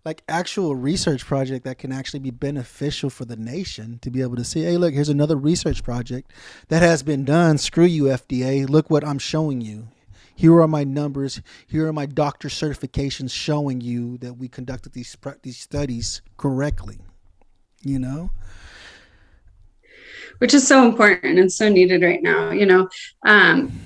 like actual research project that can actually be beneficial for the nation to be able to see hey look here's another research project that has been done. Screw you fda look what i'm showing you. Here are my numbers. Here are my doctor certifications showing you that we conducted these these studies correctly you know? Which is so important and so needed right now you know? Um,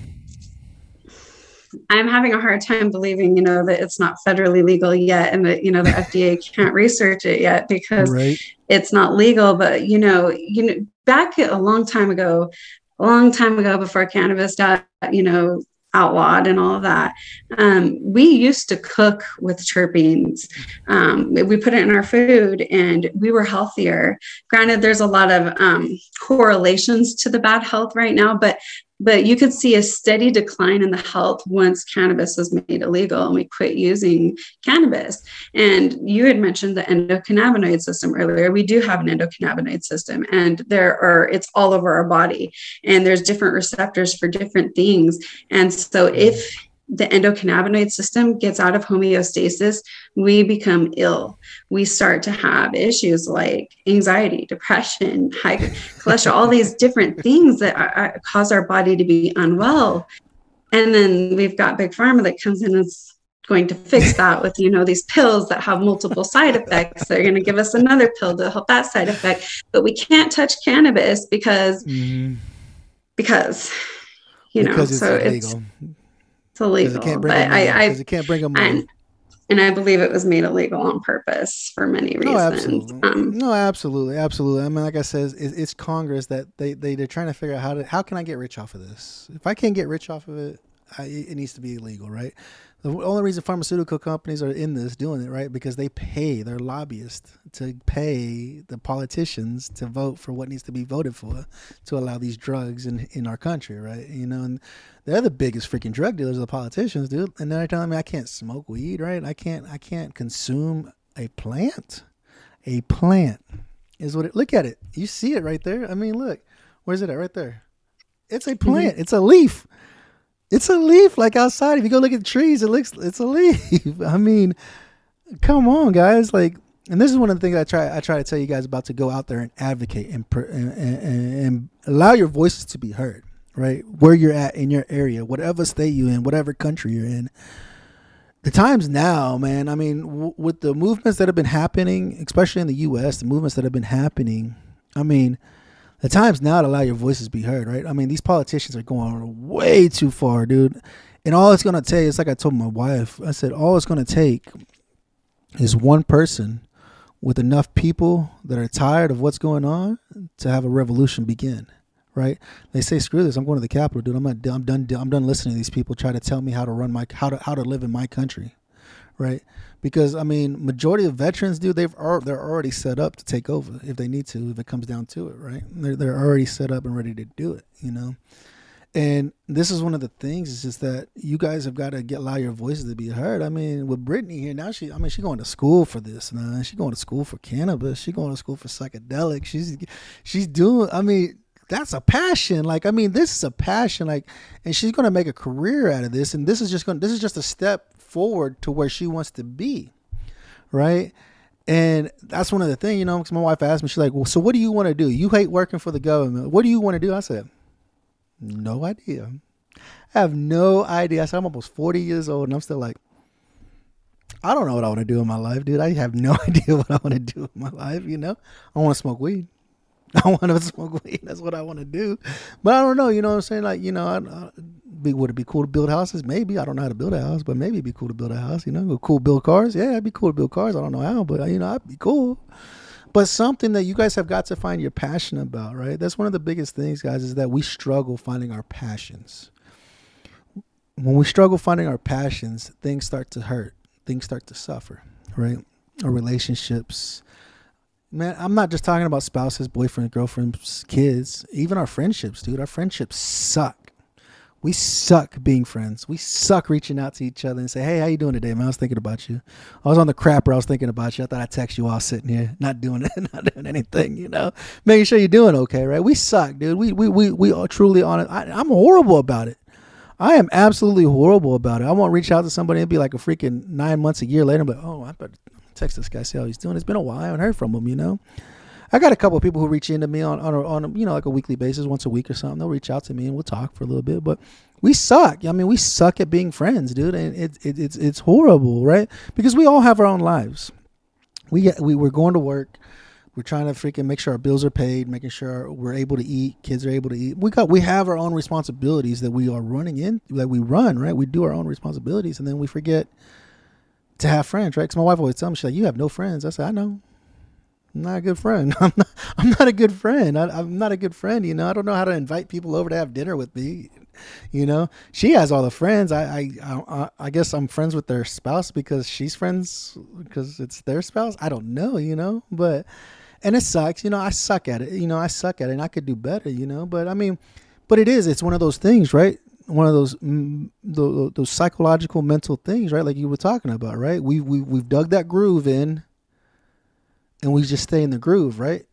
I'm having a hard time believing, you know, that it's not federally legal yet and that, you know, the FDA can't research it yet because right. it's not legal. But, you know, you know, back a long time ago, a long time ago before cannabis got, you know, outlawed and all of that. Um, we used to cook with terpenes. Um, we put it in our food and we were healthier. Granted, there's a lot of um, correlations to the bad health right now, but but you could see a steady decline in the health once cannabis was made illegal and we quit using cannabis. And you had mentioned the endocannabinoid system earlier. We do have an endocannabinoid system, and there are it's all over our body, and there's different receptors for different things. And so if the endocannabinoid system gets out of homeostasis, we become ill. We start to have issues like anxiety, depression, high cholesterol, all these different things that are, are, cause our body to be unwell. And then we've got big pharma that comes in and is going to fix that with you know these pills that have multiple side effects. They're going to give us another pill to help that side effect, but we can't touch cannabis because mm-hmm. because you because know it's so illegal. it's illegal. It can't bring but I, I, it can't bring them money. And, I believe it was made illegal on purpose for many reasons. No, absolutely. Um, no, absolutely, absolutely. I mean, like I said, it's, it's Congress that they, they they're trying to figure out how to how can I get rich off of this. If I can't get rich off of it, I, it needs to be illegal, right? The only reason pharmaceutical companies are in this doing it, right? Because they pay their lobbyists to pay the politicians to vote for what needs to be voted for to allow these drugs in, in our country, right? You know, and they're the biggest freaking drug dealers, the politicians, dude. And they're telling me I can't smoke weed, right? I can't I can't consume a plant. A plant is what it look at it. You see it right there. I mean, look, where's it at? Right there. It's a plant. Mm-hmm. It's a leaf. It's a leaf like outside. If you go look at the trees, it looks it's a leaf. I mean, come on, guys. Like, and this is one of the things I try I try to tell you guys about to go out there and advocate and and, and, and allow your voices to be heard. Right where you're at in your area, whatever state you're in, whatever country you're in. The times now, man. I mean, w- with the movements that have been happening, especially in the U.S., the movements that have been happening. I mean, the time's now to allow your voices be heard, right? I mean, these politicians are going way too far, dude. And all it's gonna take, it's like I told my wife, I said, all it's gonna take is one person with enough people that are tired of what's going on to have a revolution begin. Right? They say, "Screw this! I'm going to the Capitol, dude. I'm not. I'm done. I'm done listening to these people try to tell me how to run my how to how to live in my country." Right? Because I mean, majority of veterans, do they've are they're already set up to take over if they need to, if it comes down to it, right? They're they're already set up and ready to do it, you know. And this is one of the things is just that you guys have got to get allow your voices to be heard. I mean, with Brittany here now, she I mean she's going to school for this now. She's going to school for cannabis. She's going to school for psychedelics. She's she's doing. I mean, that's a passion. Like I mean, this is a passion. Like, and she's going to make a career out of this. And this is just going. This is just a step forward to where she wants to be, right? And that's one of the things, you know. Because my wife asked me, she's like, "Well, so what do you want to do? You hate working for the government. What do you want to do?" I said no idea. I have no idea. I said I'm almost 40 years old and I'm still like, I don't know what I want to do in my life, dude. I have no idea what I want to do in my life, you know? I want to smoke weed. I want to smoke weed. That's what I want to do. But I don't know, you know what I'm saying? Like, you know, I, I, be, would it be cool to build houses? Maybe. I don't know how to build a house, but maybe it'd be cool to build a house, you know? Cool build cars? Yeah, it'd be cool to build cars. I don't know how, but, you know, I'd be cool but something that you guys have got to find your passion about, right? That's one of the biggest things, guys, is that we struggle finding our passions. When we struggle finding our passions, things start to hurt, things start to suffer, right? Our relationships. Man, I'm not just talking about spouses, boyfriends, girlfriends, kids, even our friendships, dude. Our friendships suck we suck being friends. We suck reaching out to each other and say, "Hey, how you doing today, man? I was thinking about you. I was on the crapper. I was thinking about you. I thought I'd text you while sitting here, not doing not doing anything. You know, making sure you're doing okay, right? We suck, dude. We we we we are truly honest. I, I'm horrible about it. I am absolutely horrible about it. I won't reach out to somebody and be like a freaking nine months, a year later, but oh, I better text this guy, see how he's doing. It's been a while. I haven't heard from him. You know. I got a couple of people who reach into me on on a, on a, you know like a weekly basis, once a week or something. They'll reach out to me and we'll talk for a little bit. But we suck. I mean, we suck at being friends, dude, and it, it, it's it's horrible, right? Because we all have our own lives. We get, we we're going to work. We're trying to freaking make sure our bills are paid, making sure we're able to eat, kids are able to eat. We got we have our own responsibilities that we are running in, that we run, right? We do our own responsibilities, and then we forget to have friends, right? Because my wife always tells me, she's like, "You have no friends." I said, "I know." Not a good friend. I'm not, I'm not a good friend. I, am not a good friend. You know, I don't know how to invite people over to have dinner with me. You know, she has all the friends. I, I, I, I guess I'm friends with their spouse because she's friends because it's their spouse. I don't know, you know, but, and it sucks. You know, I suck at it. You know, I suck at it and I could do better, you know, but I mean, but it is, it's one of those things, right? One of those, mm, those, those psychological mental things, right? Like you were talking about, right? We, we, we've dug that groove in and we just stay in the groove, right?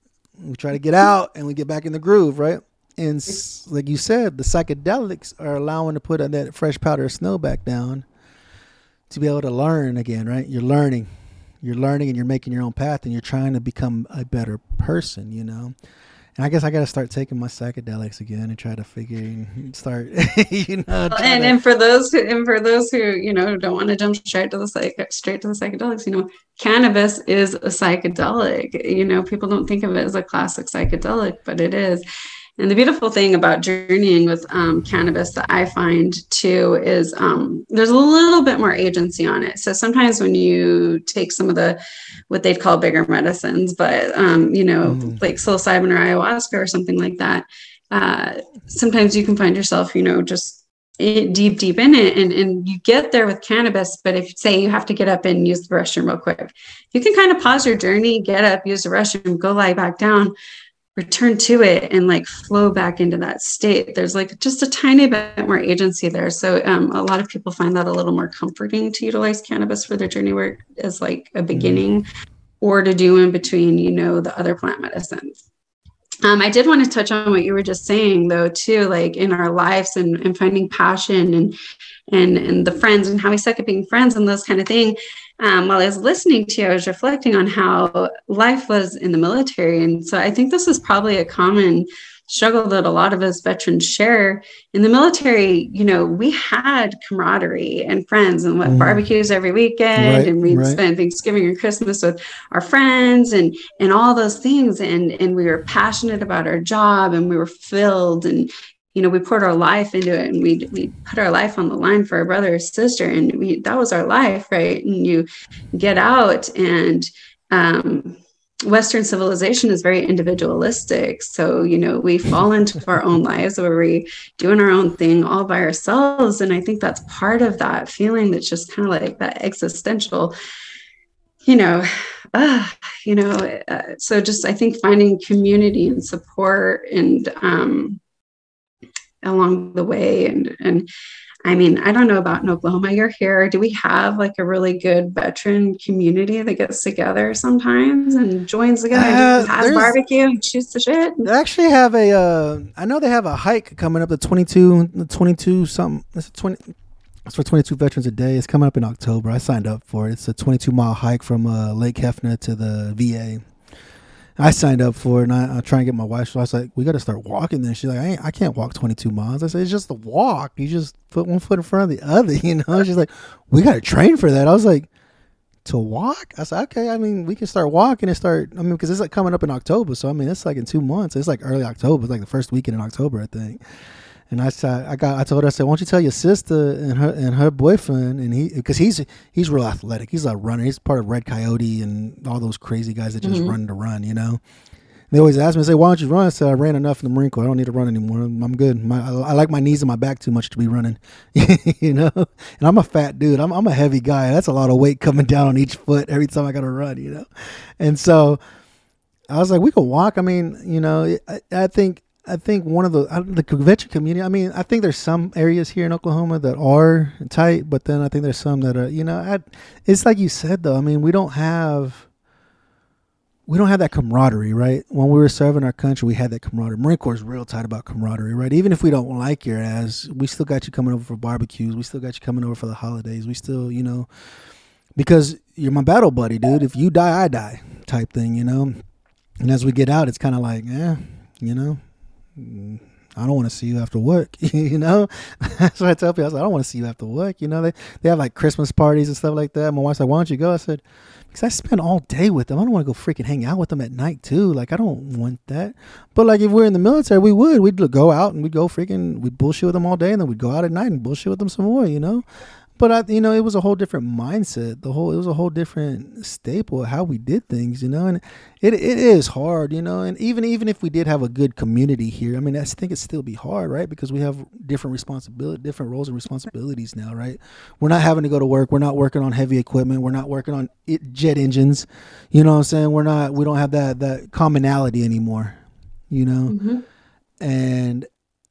We try to get out and we get back in the groove, right? And like you said, the psychedelics are allowing to put that fresh powder of snow back down to be able to learn again, right? You're learning, you're learning, and you're making your own path, and you're trying to become a better person, you know. And I guess I got to start taking my psychedelics again and try to figure and start, you know. And to... and for those who and for those who you know don't want to jump straight to the psych straight to the psychedelics, you know, cannabis is a psychedelic. You know, people don't think of it as a classic psychedelic, but it is. And the beautiful thing about journeying with um, cannabis that I find too is um, there's a little bit more agency on it. So sometimes when you take some of the what they'd call bigger medicines, but um, you know, mm. like psilocybin or ayahuasca or something like that, uh, sometimes you can find yourself, you know, just deep, deep in it, and and you get there with cannabis. But if say you have to get up and use the restroom real quick, you can kind of pause your journey, get up, use the restroom, go lie back down return to it and like flow back into that state there's like just a tiny bit more agency there so um, a lot of people find that a little more comforting to utilize cannabis for their journey work as like a mm-hmm. beginning mm-hmm. or to do in between you know the other plant medicines um, i did want to touch on what you were just saying though too like in our lives and, and finding passion and and and the friends and how we suck at being friends and those kind of thing um, while I was listening to you, I was reflecting on how life was in the military. And so I think this is probably a common struggle that a lot of us veterans share. In the military, you know, we had camaraderie and friends and what mm. barbecues every weekend right, and we'd right. spend Thanksgiving and Christmas with our friends and and all those things. And and we were passionate about our job and we were filled and you know we poured our life into it and we we put our life on the line for our brother or sister and we that was our life right? And you get out and um, western civilization is very individualistic. So you know we fall into our own lives where we doing our own thing all by ourselves. And i think that's part of that feeling that's just kind of like that existential you know, uh, you know, uh, so just I think finding community and support and um, along the way and and I mean, I don't know about in Oklahoma. You're here. Do we have like a really good veteran community that gets together sometimes and joins together Uh, and has barbecue and shoots the shit? They actually have a. Uh, I know they have a hike coming up. The 22, the 22 something. It's a twenty. It's for 22 veterans a day. It's coming up in October. I signed up for it. It's a 22 mile hike from uh, Lake Hefner to the VA. I signed up for it, and I, I try and get my wife. So I was like, "We got to start walking." Then she's like, I, "I can't walk 22 miles." I said, "It's just a walk. You just put one foot in front of the other." You know. She's like, "We got to train for that." I was like, "To walk?" I said, "Okay. I mean, we can start walking and start. I mean, because it's like coming up in October. So I mean, it's like in two months. It's like early October. It's like the first weekend in October, I think." And I said, I got, I told her, I said, why don't you tell your sister and her and her boyfriend, and he, because he's he's real athletic. He's a runner. He's part of Red Coyote and all those crazy guys that just mm-hmm. run to run. You know. They always ask me, say, why don't you run? I said, I ran enough in the Marine Corps. I don't need to run anymore. I'm, I'm good. My, I, I like my knees and my back too much to be running, you know? And I'm a fat dude. I'm, I'm a heavy guy. That's a lot of weight coming down on each foot every time I got to run, you know? And so I was like, we could walk. I mean, you know, I, I think, I think one of the, I- the convention community, I mean, I think there's some areas here in Oklahoma that are tight, but then I think there's some that are, you know, I, it's like you said though. I mean, we don't have, we don't have that camaraderie, right? When we were serving our country, we had that camaraderie. Marine Corps is real tight about camaraderie, right? Even if we don't like your ass, we still got you coming over for barbecues. We still got you coming over for the holidays. We still, you know, because you're my battle buddy, dude. If you die, I die, type thing, you know. And as we get out, it's kind of like, eh, you know, I don't want to see you after work, you know. That's what I tell people. I, said, I don't want to see you after work, you know. They they have like Christmas parties and stuff like that. My wife's like, why don't you go? I said, because I spend all day with them. I don't want to go freaking hang out with them at night too. Like I don't want that. But like if we're in the military, we would. We'd go out and we'd go freaking. We'd bullshit with them all day, and then we'd go out at night and bullshit with them some more. You know. But I, you know, it was a whole different mindset. The whole, it was a whole different staple of how we did things. You know, and it it is hard. You know, and even even if we did have a good community here, I mean, I think it'd still be hard, right? Because we have different responsibility, different roles and responsibilities now, right? We're not having to go to work. We're not working on heavy equipment. We're not working on it, jet engines. You know what I'm saying? We're not. We don't have that that commonality anymore. You know, Mhm. and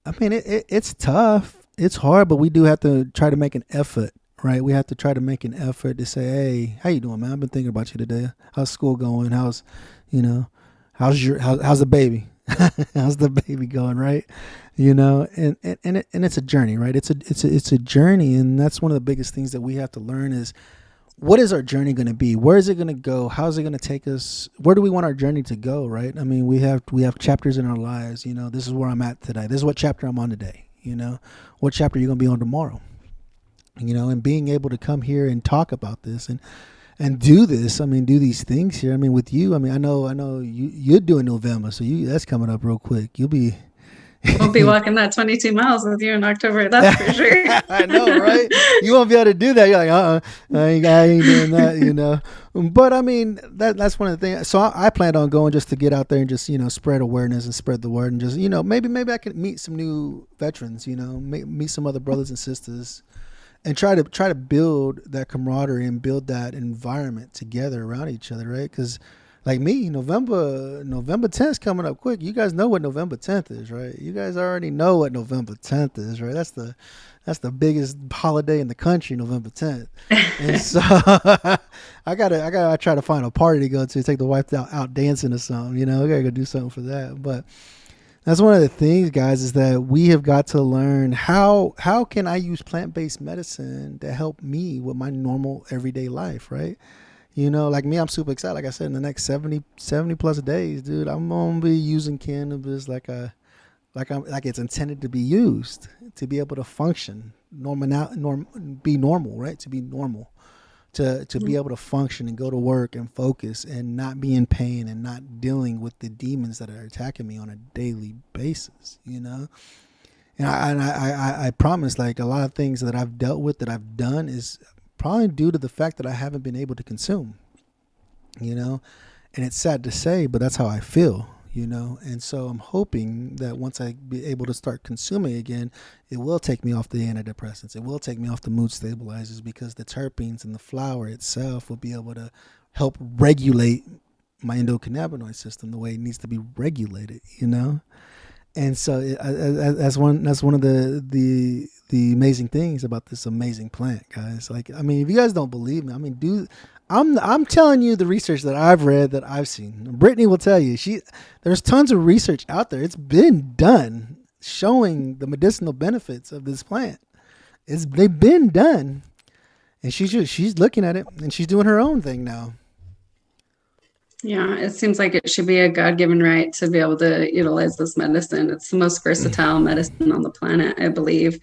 I mean, it, it it's tough. It's hard, but we do have to try to make an effort, right? We have to try to make an effort to say, "Hey, how you doing, man? I've been thinking about you today. How's school going? How's, you know, how's your how's, how's the baby? how's the baby going? Right? You know, and and and, it, and it's a journey, right? It's a it's a it's a journey, and that's one of the biggest things that we have to learn is what is our journey going to be where is it going to go how's it going to take us where do we want our journey to go right i mean we have we have chapters in our lives you know this is where i'm at today this is what chapter i'm on today you know what chapter are you're going to be on tomorrow you know and being able to come here and talk about this and and do this i mean do these things here i mean with you i mean i know i know you you're doing november so you that's coming up real quick you'll be We'll be walking that 22 miles with you in October. That's for sure. I know, right? You won't be able to do that. You're like, uh, uh I, ain't, I ain't doing that, you know. But I mean, that that's one of the things. So I, I planned on going just to get out there and just you know spread awareness and spread the word and just you know maybe maybe I can meet some new veterans, you know, meet, meet some other brothers and sisters, and try to try to build that camaraderie and build that environment together around each other, right? Because like me, November November 10th coming up quick. You guys know what November 10th is, right? You guys already know what November 10th is, right? That's the that's the biggest holiday in the country, November 10th. and so I gotta I gotta try to find a party to go to, take the wife out, out dancing or something. You know, I gotta go do something for that. But that's one of the things, guys, is that we have got to learn how how can I use plant based medicine to help me with my normal everyday life, right? You know, like me, I'm super excited. Like I said, in the next 70, 70 plus days, dude, I'm gonna be using cannabis like a like I'm like it's intended to be used to be able to function, normal, norm, be normal, right? To be normal, to to be mm. able to function and go to work and focus and not be in pain and not dealing with the demons that are attacking me on a daily basis. You know, and I and I, I, I promise, like a lot of things that I've dealt with that I've done is probably due to the fact that I haven't been able to consume. You know, and it's sad to say, but that's how I feel. You know, and so I'm hoping that once I be able to start consuming again, it will take me off the antidepressants. It will take me off the mood stabilizers because the terpenes and the flower itself will be able to help regulate my endocannabinoid system the way it needs to be regulated. You know, and so it, I, I, that's one that's one of the the the amazing things about this amazing plant, guys. Like, I mean, if you guys don't believe me, I mean, do I'm I'm telling you the research that I've read that I've seen. Brittany will tell you. She there's tons of research out there. It's been done showing the medicinal benefits of this plant. It's they've been done, and she's just she's looking at it and she's doing her own thing now. Yeah, it seems like it should be a God given right to be able to utilize this medicine. It's the most versatile medicine on the planet, I believe.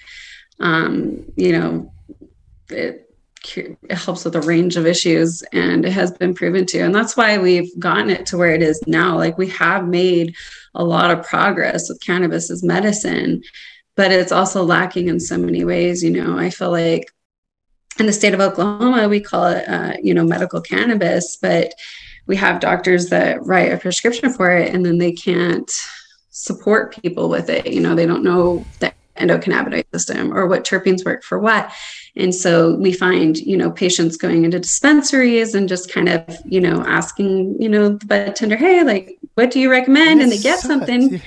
Um, you know, it it helps with a range of issues and it has been proven to and that's why we've gotten it to where it is now like we have made a lot of progress with cannabis as medicine but it's also lacking in so many ways you know i feel like in the state of oklahoma we call it uh, you know medical cannabis but we have doctors that write a prescription for it and then they can't support people with it you know they don't know the endocannabinoid system or what terpenes work for what and so we find, you know, patients going into dispensaries and just kind of, you know, asking, you know, the tender, hey, like, what do you recommend? And, they get sucks. something.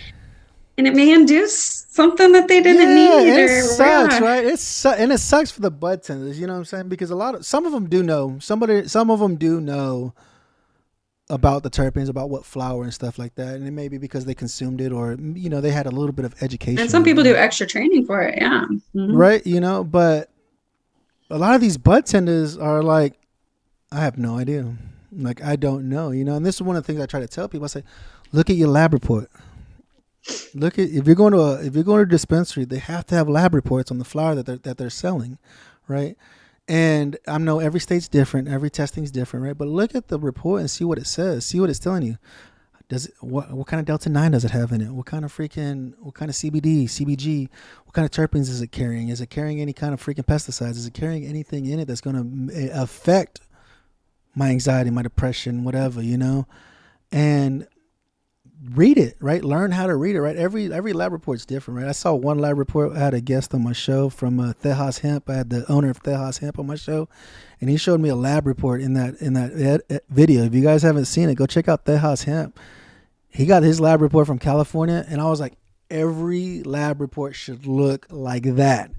And it may induce something that they didn't yeah, need. it sucks, yeah. right? It's su- and it sucks for the bud tenders. You know what I'm saying? Because a lot of some of them do know. Somebody, some of them do know about the terpenes, about what flower and stuff like that, and it may be because they consumed it, or you know, they had a little bit of education. And some people do extra training for it, yeah. Mm-hmm. Right, you know, but a lot of these bud tenders are like, I have no idea. Like I don't know, you know. And this is one of the things I try to tell people. I say, look at your lab report. Look at if you're going to a if you're going to a dispensary, they have to have lab reports on the flower that they're that they're selling, right? And I know every state's different, every testing's different, right? But look at the report and see what it says. See what it's telling you does it what what kind of delta 9 does it have in it what kind of freaking what kind of cbd cbg what kind of terpenes is it carrying is it carrying any kind of freaking pesticides is it carrying anything in it that's going to affect my anxiety my depression whatever you know and read it right? Learn how to read it right? Every every lab report's different right? I saw one lab report i had a guest on my show from uh, tejas hemp. I had the owner of tejas hemp on my show and he showed me a lab report in that in that ed, ed video. If you guys haven't seen it go check out tejas hemp. He got his lab report from california and i was like every lab report should look like that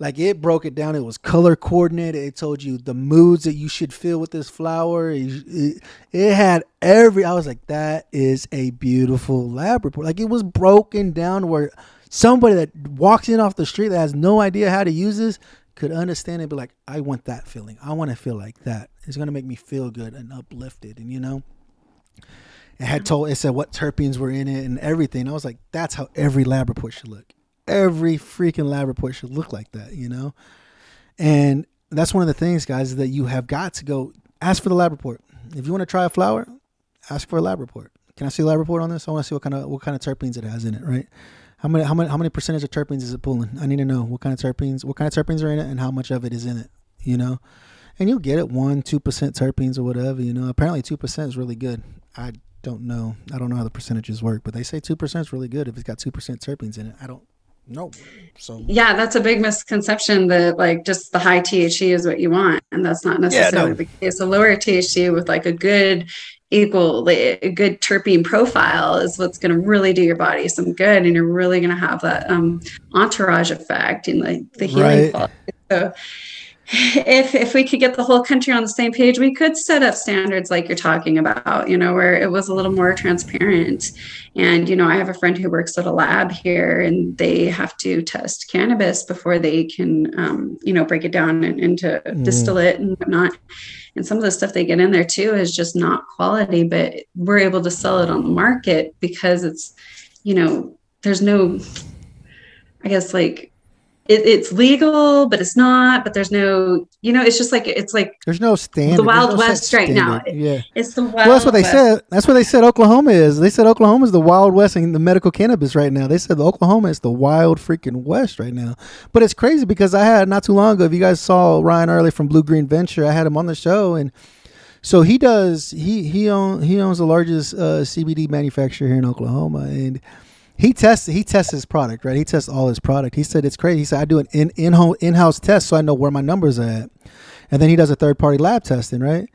like it broke it down. It was color coordinated. It told you the moods that you should feel with this flower. It, it, it, had every. I was like, that is a beautiful lab report. Like it was broken down where somebody that walks in off the street that has no idea how to use this could understand it. be like, I want that feeling. I want to feel like that. It's gonna make me feel good and uplifted. And you know, it had mm-hmm. told it said what terpenes were in it and everything. I was like, that's how every lab report should look every freaking lab report should look like that, you know? And that's one of the things, guys, is that you have got to go ask for the lab report. If you want to try a flower, ask for a lab report. Can I see a lab report on this? I want to see what kind of what kind of terpenes it has in it, right? How many how many how many percentage of terpenes is it pulling? I need to know what kind of terpenes, what kind of terpenes are in it, and how much of it is in it. You know, and you'll get it one, two percent terpenes or whatever. You know, apparently two percent is really good. I don't know. I don't know how the percentages work, but they say two percent is really good if it's got two percent terpenes in it. I don't no. So yeah, that's a big misconception that like just the high THC is what you want, and that's not necessarily yeah, no. the case. A lower THC with like a good equal a good terpene profile is what's going to really do your body some good, and you're really going to have that um, entourage effect and like the healing right. So if if we could get the whole country on the same page, we could set up standards like you're talking about, you know, where it was a little more transparent. And you know, I have a friend who works at a lab here, and they have to test cannabis before they can, um, you know, break it down and, into mm. distillate and whatnot. And some of the stuff they get in there too is just not quality, but we're able to sell it on the market because it's, you know, there's no, I guess like it, it's legal, but it's not. But there's no, you know, it's just like it's like there's no standard. The Wild no West right now. Yeah, it's the Wild. Well, that's what they West. said. That's what they said. Oklahoma is. They said Oklahoma is the Wild West in the medical cannabis right now. They said the Oklahoma is the Wild freaking West right now. But it's crazy because I had not too long ago. If you guys saw Ryan Early from Blue Green Venture, I had him on the show and. So he does. He he own he owns the largest uh, CBD manufacturer here in Oklahoma, and he tests he tests his product right he tests all his product he said it's crazy he said i do an in in in-house test so i know where my numbers are at and then he does a third party lab testing right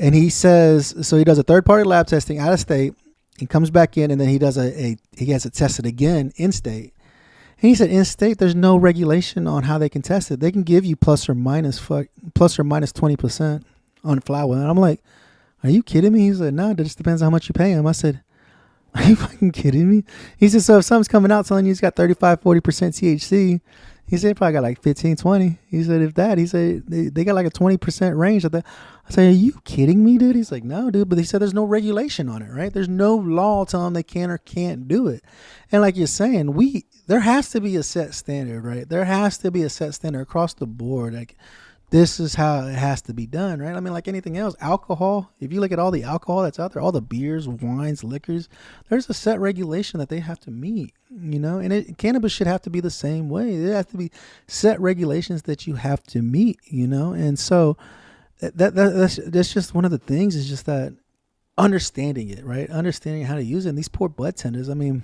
and he says so he does a third party lab testing out of state. He comes back in, and then he does a, a he gets it tested again in state. And he said in state there's no regulation on how they can test it. They can give you plus or minus fuck plus or minus minus twenty percent on flower. And I'm like, are you kidding me? He said, no, it just depends on how much you pay him. I said, are you fucking kidding me? He said, so if something's coming out telling you it's got 35, 40% THC, he said probably got like 15, 20. He said, if that, he said they, they got like a 20% range of that. I said, are you kidding me, dude? He's like, no, dude. But he said there's no regulation on it, right? There's no law telling them they can or can't do it. And like you're saying, we there has to be a set standard, right? There has to be a set standard across the board. Like this is how it has to be done, right? I mean, like anything else, alcohol, if you look at all the alcohol that's out there, all the beers, wines, liquors, there's a set regulation that they have to meet, you know? And it, cannabis should have to be the same way. There have to be set regulations that you have to meet, you know? And so that, that that's, that's just one of the things is just that understanding it, right? Understanding how to use it. And these poor bud tenders, I mean,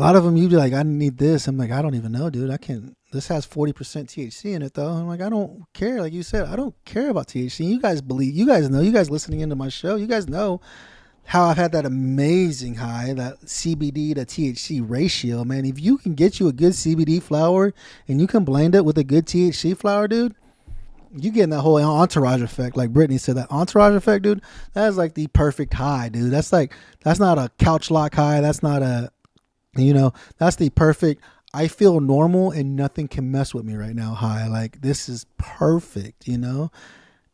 a lot of them, you'd be like, I need this. I'm like, I don't even know, dude. I can't this has 40% THC in it though. I'm like, I don't care. Like you said, I don't care about THC. You guys believe, you guys know, you guys listening into my show, you guys know how I've had that amazing high, that CBD to THC ratio, man. If you can get you a good CBD flower and you can blend it with a good THC flower, dude, you getting that whole entourage effect. Like Brittany said, that entourage effect, dude, that is like the perfect high, dude. That's like, that's not a couch lock high. That's not a, you know, that's the perfect I feel normal and nothing can mess with me right now. High, like this is perfect, you know.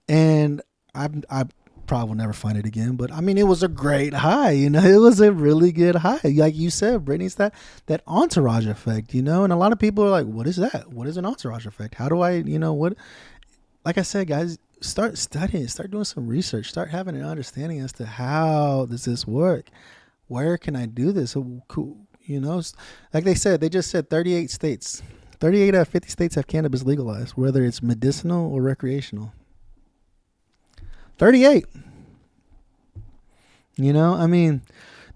And I I probably will never find it again, but I mean, it was a great high, you know. It was a really good high, like you said, Brittany's that that entourage effect, you know. And a lot of people are like, "What is that? What is an entourage effect? How do I, you know, what?" Like I said, guys, start studying, start doing some research, start having an understanding as to how does this work. Where can I do this? You know, like they said, they just said 38 states, 38 out of 50 states have cannabis legalized, whether it's medicinal or recreational. 38. You know, I mean,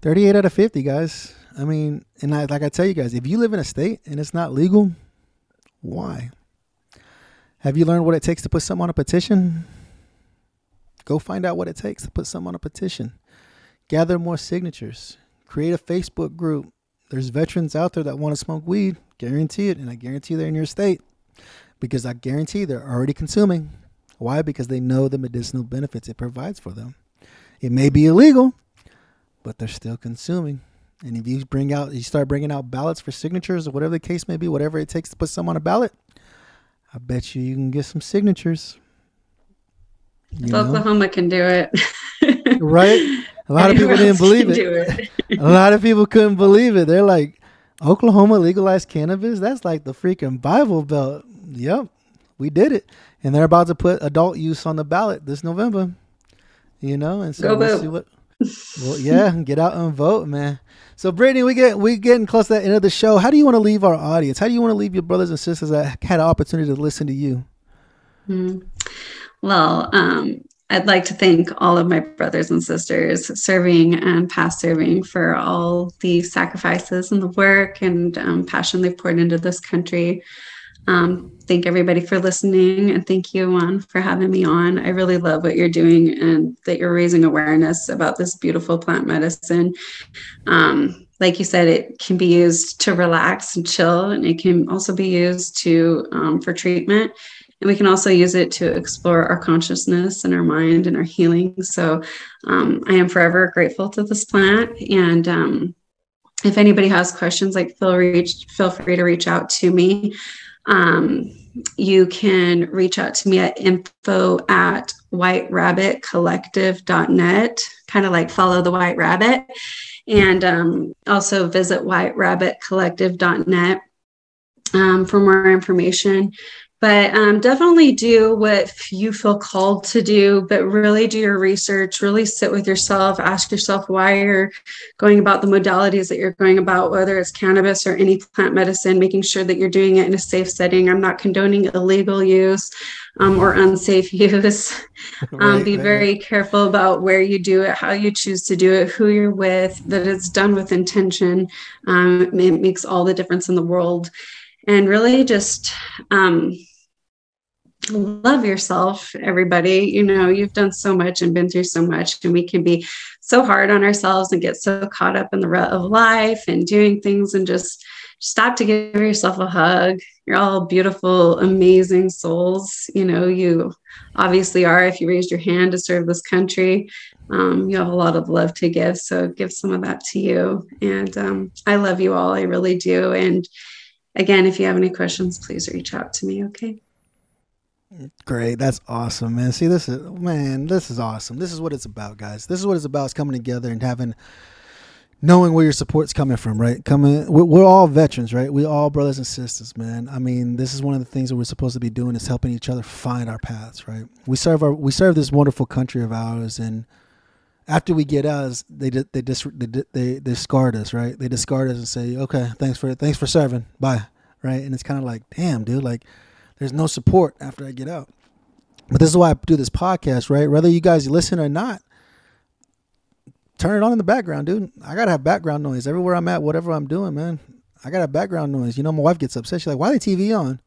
38 out of 50, guys. I mean, and I, like I tell you guys, if you live in a state and it's not legal, why? Have you learned what it takes to put something on a petition? Go find out what it takes to put something on a petition. Gather more signatures. Create a Facebook group there's veterans out there that want to smoke weed. Guarantee it. And I guarantee they're in your state because I guarantee they're already consuming. Why? Because they know the medicinal benefits it provides for them. It may be illegal, but they're still consuming. And if you bring out, you start bringing out ballots for signatures or whatever the case may be, whatever it takes to put some on a ballot, I bet you you can get some signatures. You Oklahoma can do it. right? A lot of people didn't believe it. it. a lot of people couldn't believe it. They're like, Oklahoma legalized cannabis? That's like the freaking Bible Belt. Yep, we did it. And they're about to put adult use on the ballot this November. You know, and so Go we'll see what well, yeah, get out and vote, man. So, Brittany, we get we getting close to the end of the show. How do you want to leave our audience? How do you want to leave your brothers and sisters that had an opportunity to listen to you? Hmm. Well, um, I'd like to thank all of my brothers and sisters serving and past serving for all the sacrifices and the work and um, passion they've poured into this country. Um, thank everybody for listening and thank you, Juan, for having me on. I really love what you're doing and that you're raising awareness about this beautiful plant medicine. Um, like you said, it can be used to relax and chill, and it can also be used to um, for treatment and we can also use it to explore our consciousness and our mind and our healing. So um, I am forever grateful to this plant. And um, if anybody has questions, like feel reach, feel free to reach out to me. Um, you can reach out to me at info at whiterabbitcollective.net, kind of like follow the white rabbit. And um, also visit whiterabbitcollective.net um, for more information but um, definitely do what you feel called to do but really do your research really sit with yourself ask yourself why you're going about the modalities that you're going about whether it's cannabis or any plant medicine making sure that you're doing it in a safe setting. I'm not condoning illegal use um, or unsafe use. Um, right, be right. very careful about where you do it how you choose to do it who you're with that it's done with intention. Um, it makes all the difference in the world. And really just um, love yourself, everybody. You know, you've done so much and been through so much, and we can be so hard on ourselves and get so caught up in the rut of life and doing things and just stop to give yourself a hug. You're all beautiful, amazing souls. You know, you obviously are if you raised your hand to serve this country. Um, you have a lot of love to give. So give some of that to you. And um, I love you all. I really do. And again, if you have any questions, please reach out to me. Okay. Great. That's awesome, man. See, this is man, this is awesome. This is what it's about, guys. This is what it's about. It's coming together and having knowing where your support's coming from, right? Coming we're, we're all veterans, right? We all brothers and sisters, man. I mean, this is one of the things that we're supposed to be doing is helping each other find our paths, right? We serve our we serve this wonderful country of ours and after we get us, they they dis, they, they discard us, right? They discard us and say, "Okay, thanks for thanks for serving, bye," right? And it's kind of like, damn, dude, like there's no support after I get out. But this is why I do this podcast, right? Whether you guys listen or not, turn it on in the background, dude. I gotta have background noise everywhere I'm at, whatever I'm doing, man. I gotta have background noise. You know, my wife gets upset. She's like, "Why the TV on?"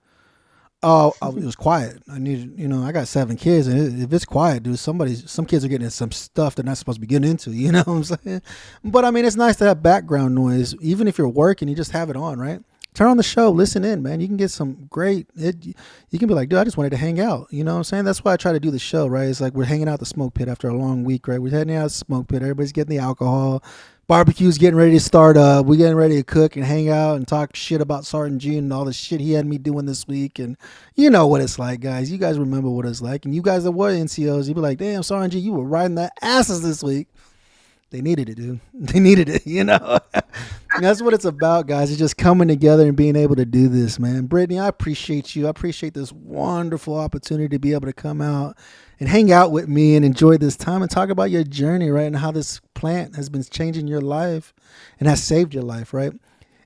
Oh, it was quiet. I need, you know, I got seven kids, and if it's quiet, dude, somebody, some kids are getting some stuff they're not supposed to be getting into. You know what I'm saying? But I mean, it's nice to have background noise, even if you're working. You just have it on, right? Turn on the show, listen in, man. You can get some great. It, you can be like, dude, I just wanted to hang out. You know what I'm saying? That's why I try to do the show, right? It's like we're hanging out the smoke pit after a long week, right? We're heading out the smoke pit. Everybody's getting the alcohol. Barbecue's getting ready to start up. We're getting ready to cook and hang out and talk shit about Sergeant Gene and all the shit he had me doing this week. And you know what it's like, guys. You guys remember what it's like. And you guys that were NCOs, you'd be like, damn, Sergeant Gene, you were riding the asses this week they needed it, dude. They needed it, you know. that's what it's about, guys. It's just coming together and being able to do this, man. Brittany, I appreciate you. I appreciate this wonderful opportunity to be able to come out and hang out with me and enjoy this time and talk about your journey, right? And how this plant has been changing your life and has saved your life, right?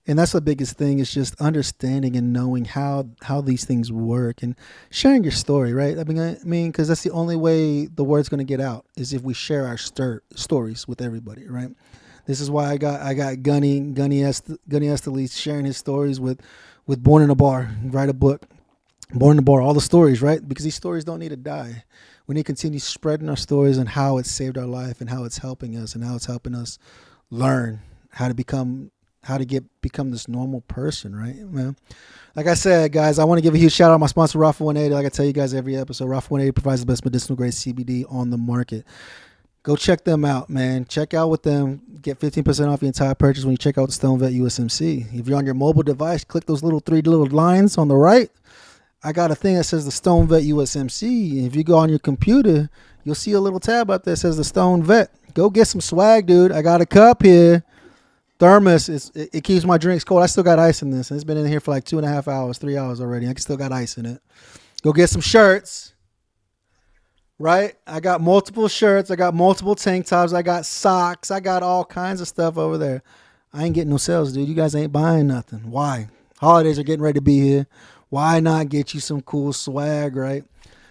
And that's the biggest thing is just understanding and knowing how how these things work and sharing your story right? I mean i mean because that's the only way the word's going to get out is if we share our stir- stories with everybody right? This is why i got i got gunny gunny Est- gunny Esteli sharing his stories with with born in a bar write a book born in a bar all the stories right? Because these stories don't need to die. We need to continue spreading our stories and how it's saved our life and how it's helping us and how it's helping us learn how to become how to get become this normal person, right, man? Like I said, guys, I want to give a huge shout out to my sponsor, Rapha 180. Like I tell you guys every episode, Rapha 180 provides the best medicinal grade CBD on the market. Go check them out, man. Check out with them. Get 15% off your entire purchase when you check out the Stoned Vet USMC. If you're on your mobile device, click those little three little lines on the right. I got a thing that says the Stoned Vet USMC. If you go on your computer, you'll see a little tab up there that says the Stoned Vet. Go get some swag, dude. I got a cup here thermos is it, it, keeps my drinks cold. I still got ice in this, it's been in here for like two and a half hours, three hours already. I still got ice in it. Go get some shirts. Right? I got multiple shirts. I got multiple tank tops. I got socks. I got all kinds of stuff over there. I ain't getting no sales, dude. You guys ain't buying nothing. Why? Holidays are getting ready to be here. Why not get you some cool swag, right?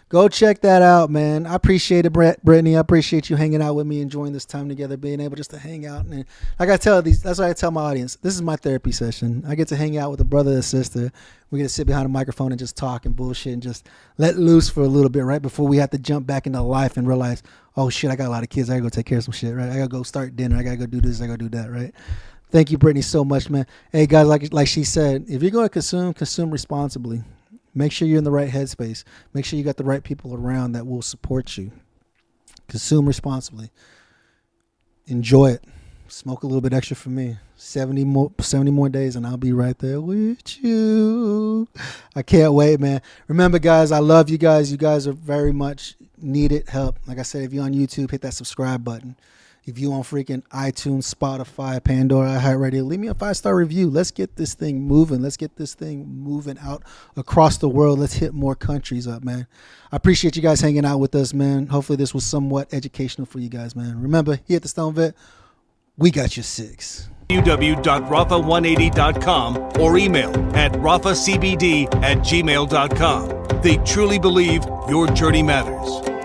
Go check that out, man. I appreciate it, Brett, Brittany. I appreciate you hanging out with me, enjoying this time together, being able just to hang out. And like I tell these, that's what I tell my audience. This is my therapy session. I get to hang out with a brother and sister. We get to sit behind a microphone and just talk and bullshit and just let loose for a little bit, right before we have to jump back into life and realize, oh shit, I got a lot of kids. I gotta go take care of some shit, right? I gotta go start dinner. I gotta go do this. I gotta do that, right? Thank you, Brittany, so much, man. Hey guys, like like she said, if you're going to consume, consume responsibly. Make sure you're in the right headspace. Make sure you got the right people around that will support you. Consume responsibly. Enjoy it. Smoke a little bit extra for me. 70 more 70 more days and I'll be right there with you. I can't wait, man. Remember guys, I love you guys. You guys are very much needed help. Like I said, if you're on YouTube, hit that subscribe button. If you on freaking iTunes, Spotify, Pandora, iHeartRadio, leave me a five star review. Let's get this thing moving. Let's get this thing moving out across the world. Let's hit more countries up, man. I appreciate you guys hanging out with us, man. Hopefully, this was somewhat educational for you guys, man. Remember, here at the Stoned Vet, we got your six www.rapha180.com or email at raphacbd at gmail.com. They truly believe your journey matters.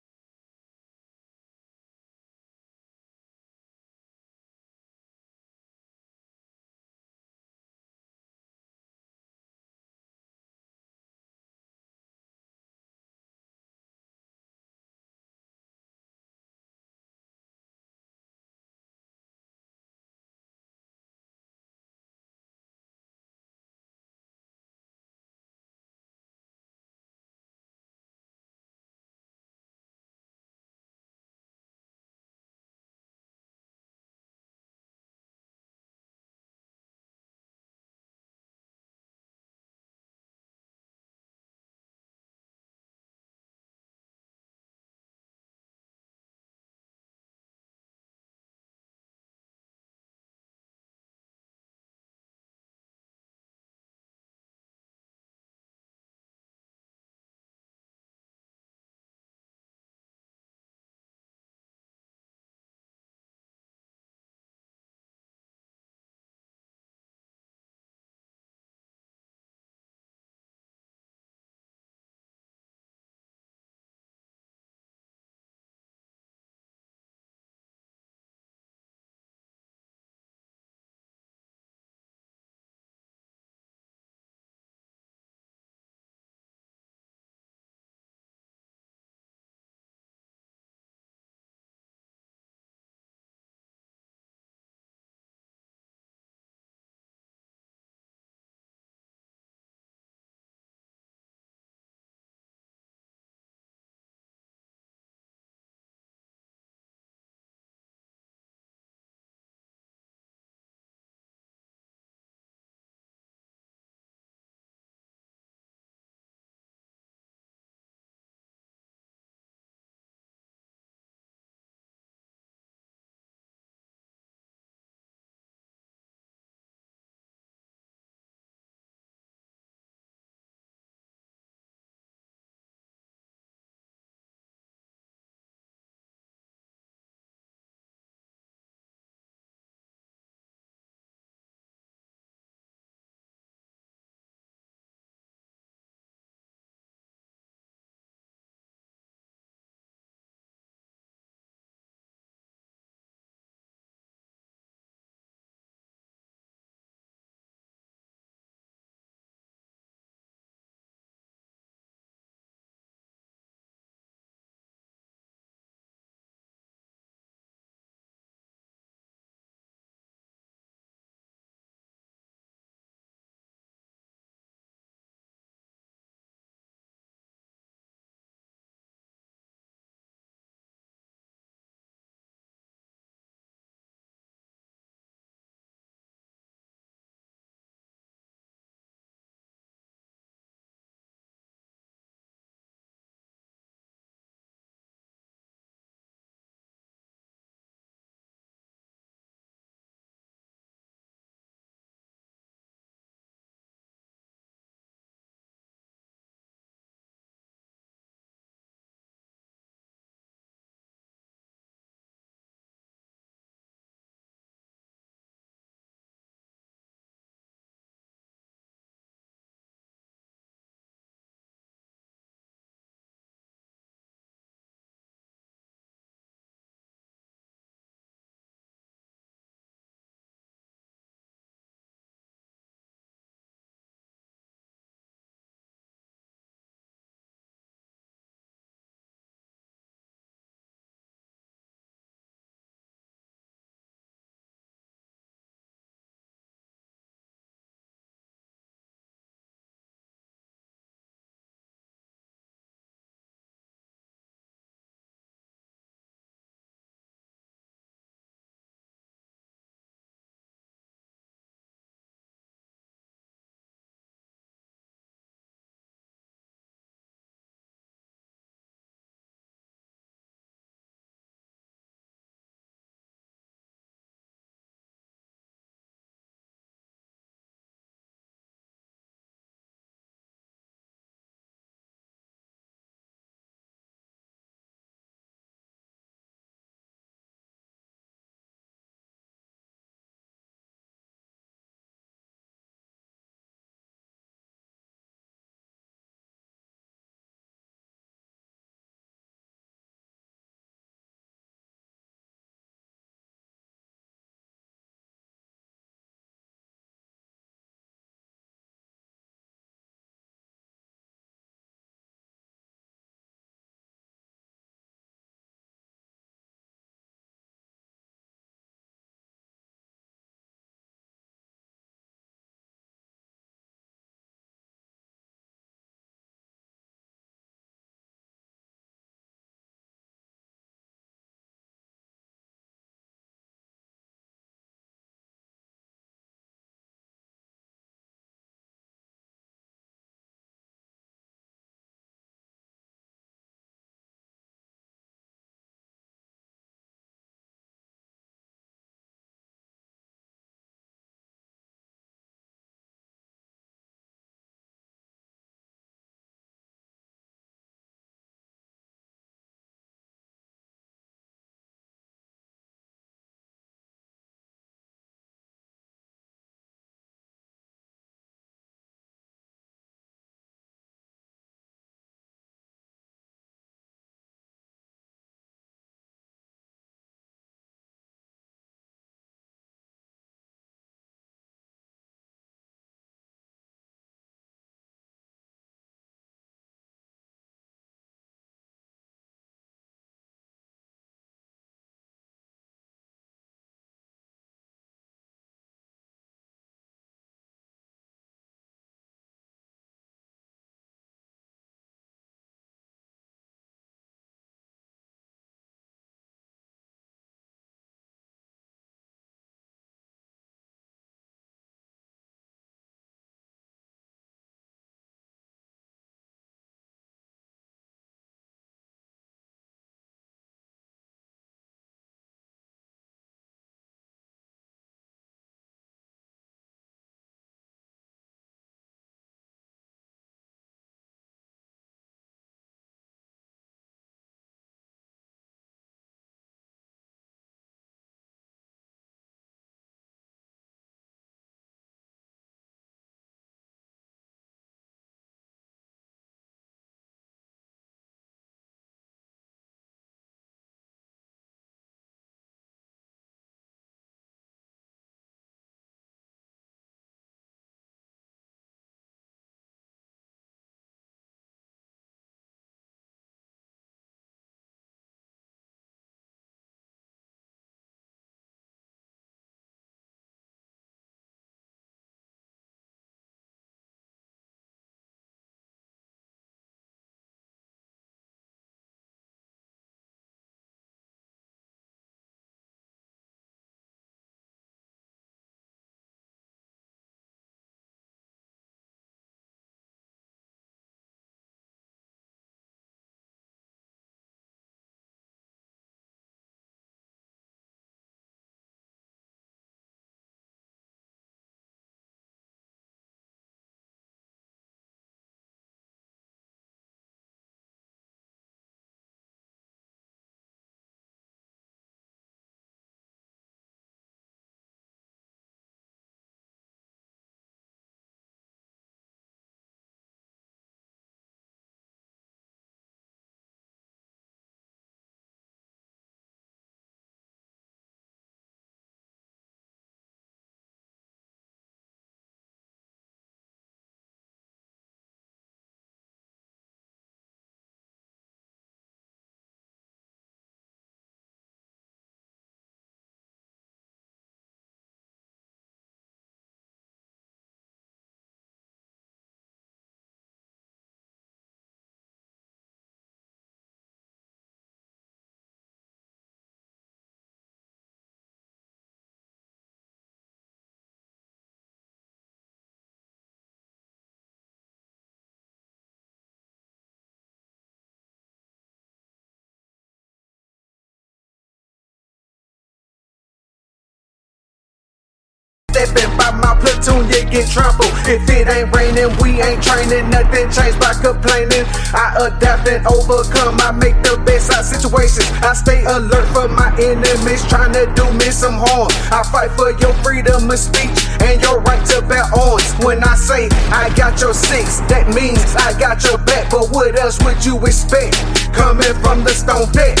By my platoon, you get trampled. If it ain't raining, we ain't training. Nothing changed by complaining. I adapt and overcome. I make the best out situations. I stay alert for my enemies trying to do me some harm. I fight for your freedom of speech and your right to bear arms. When I say I got your six, that means I got your back. But what else would you expect coming from the Stoned Vet?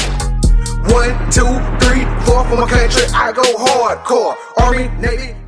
One, two, three, four for my country. I go hardcore. Army, Navy.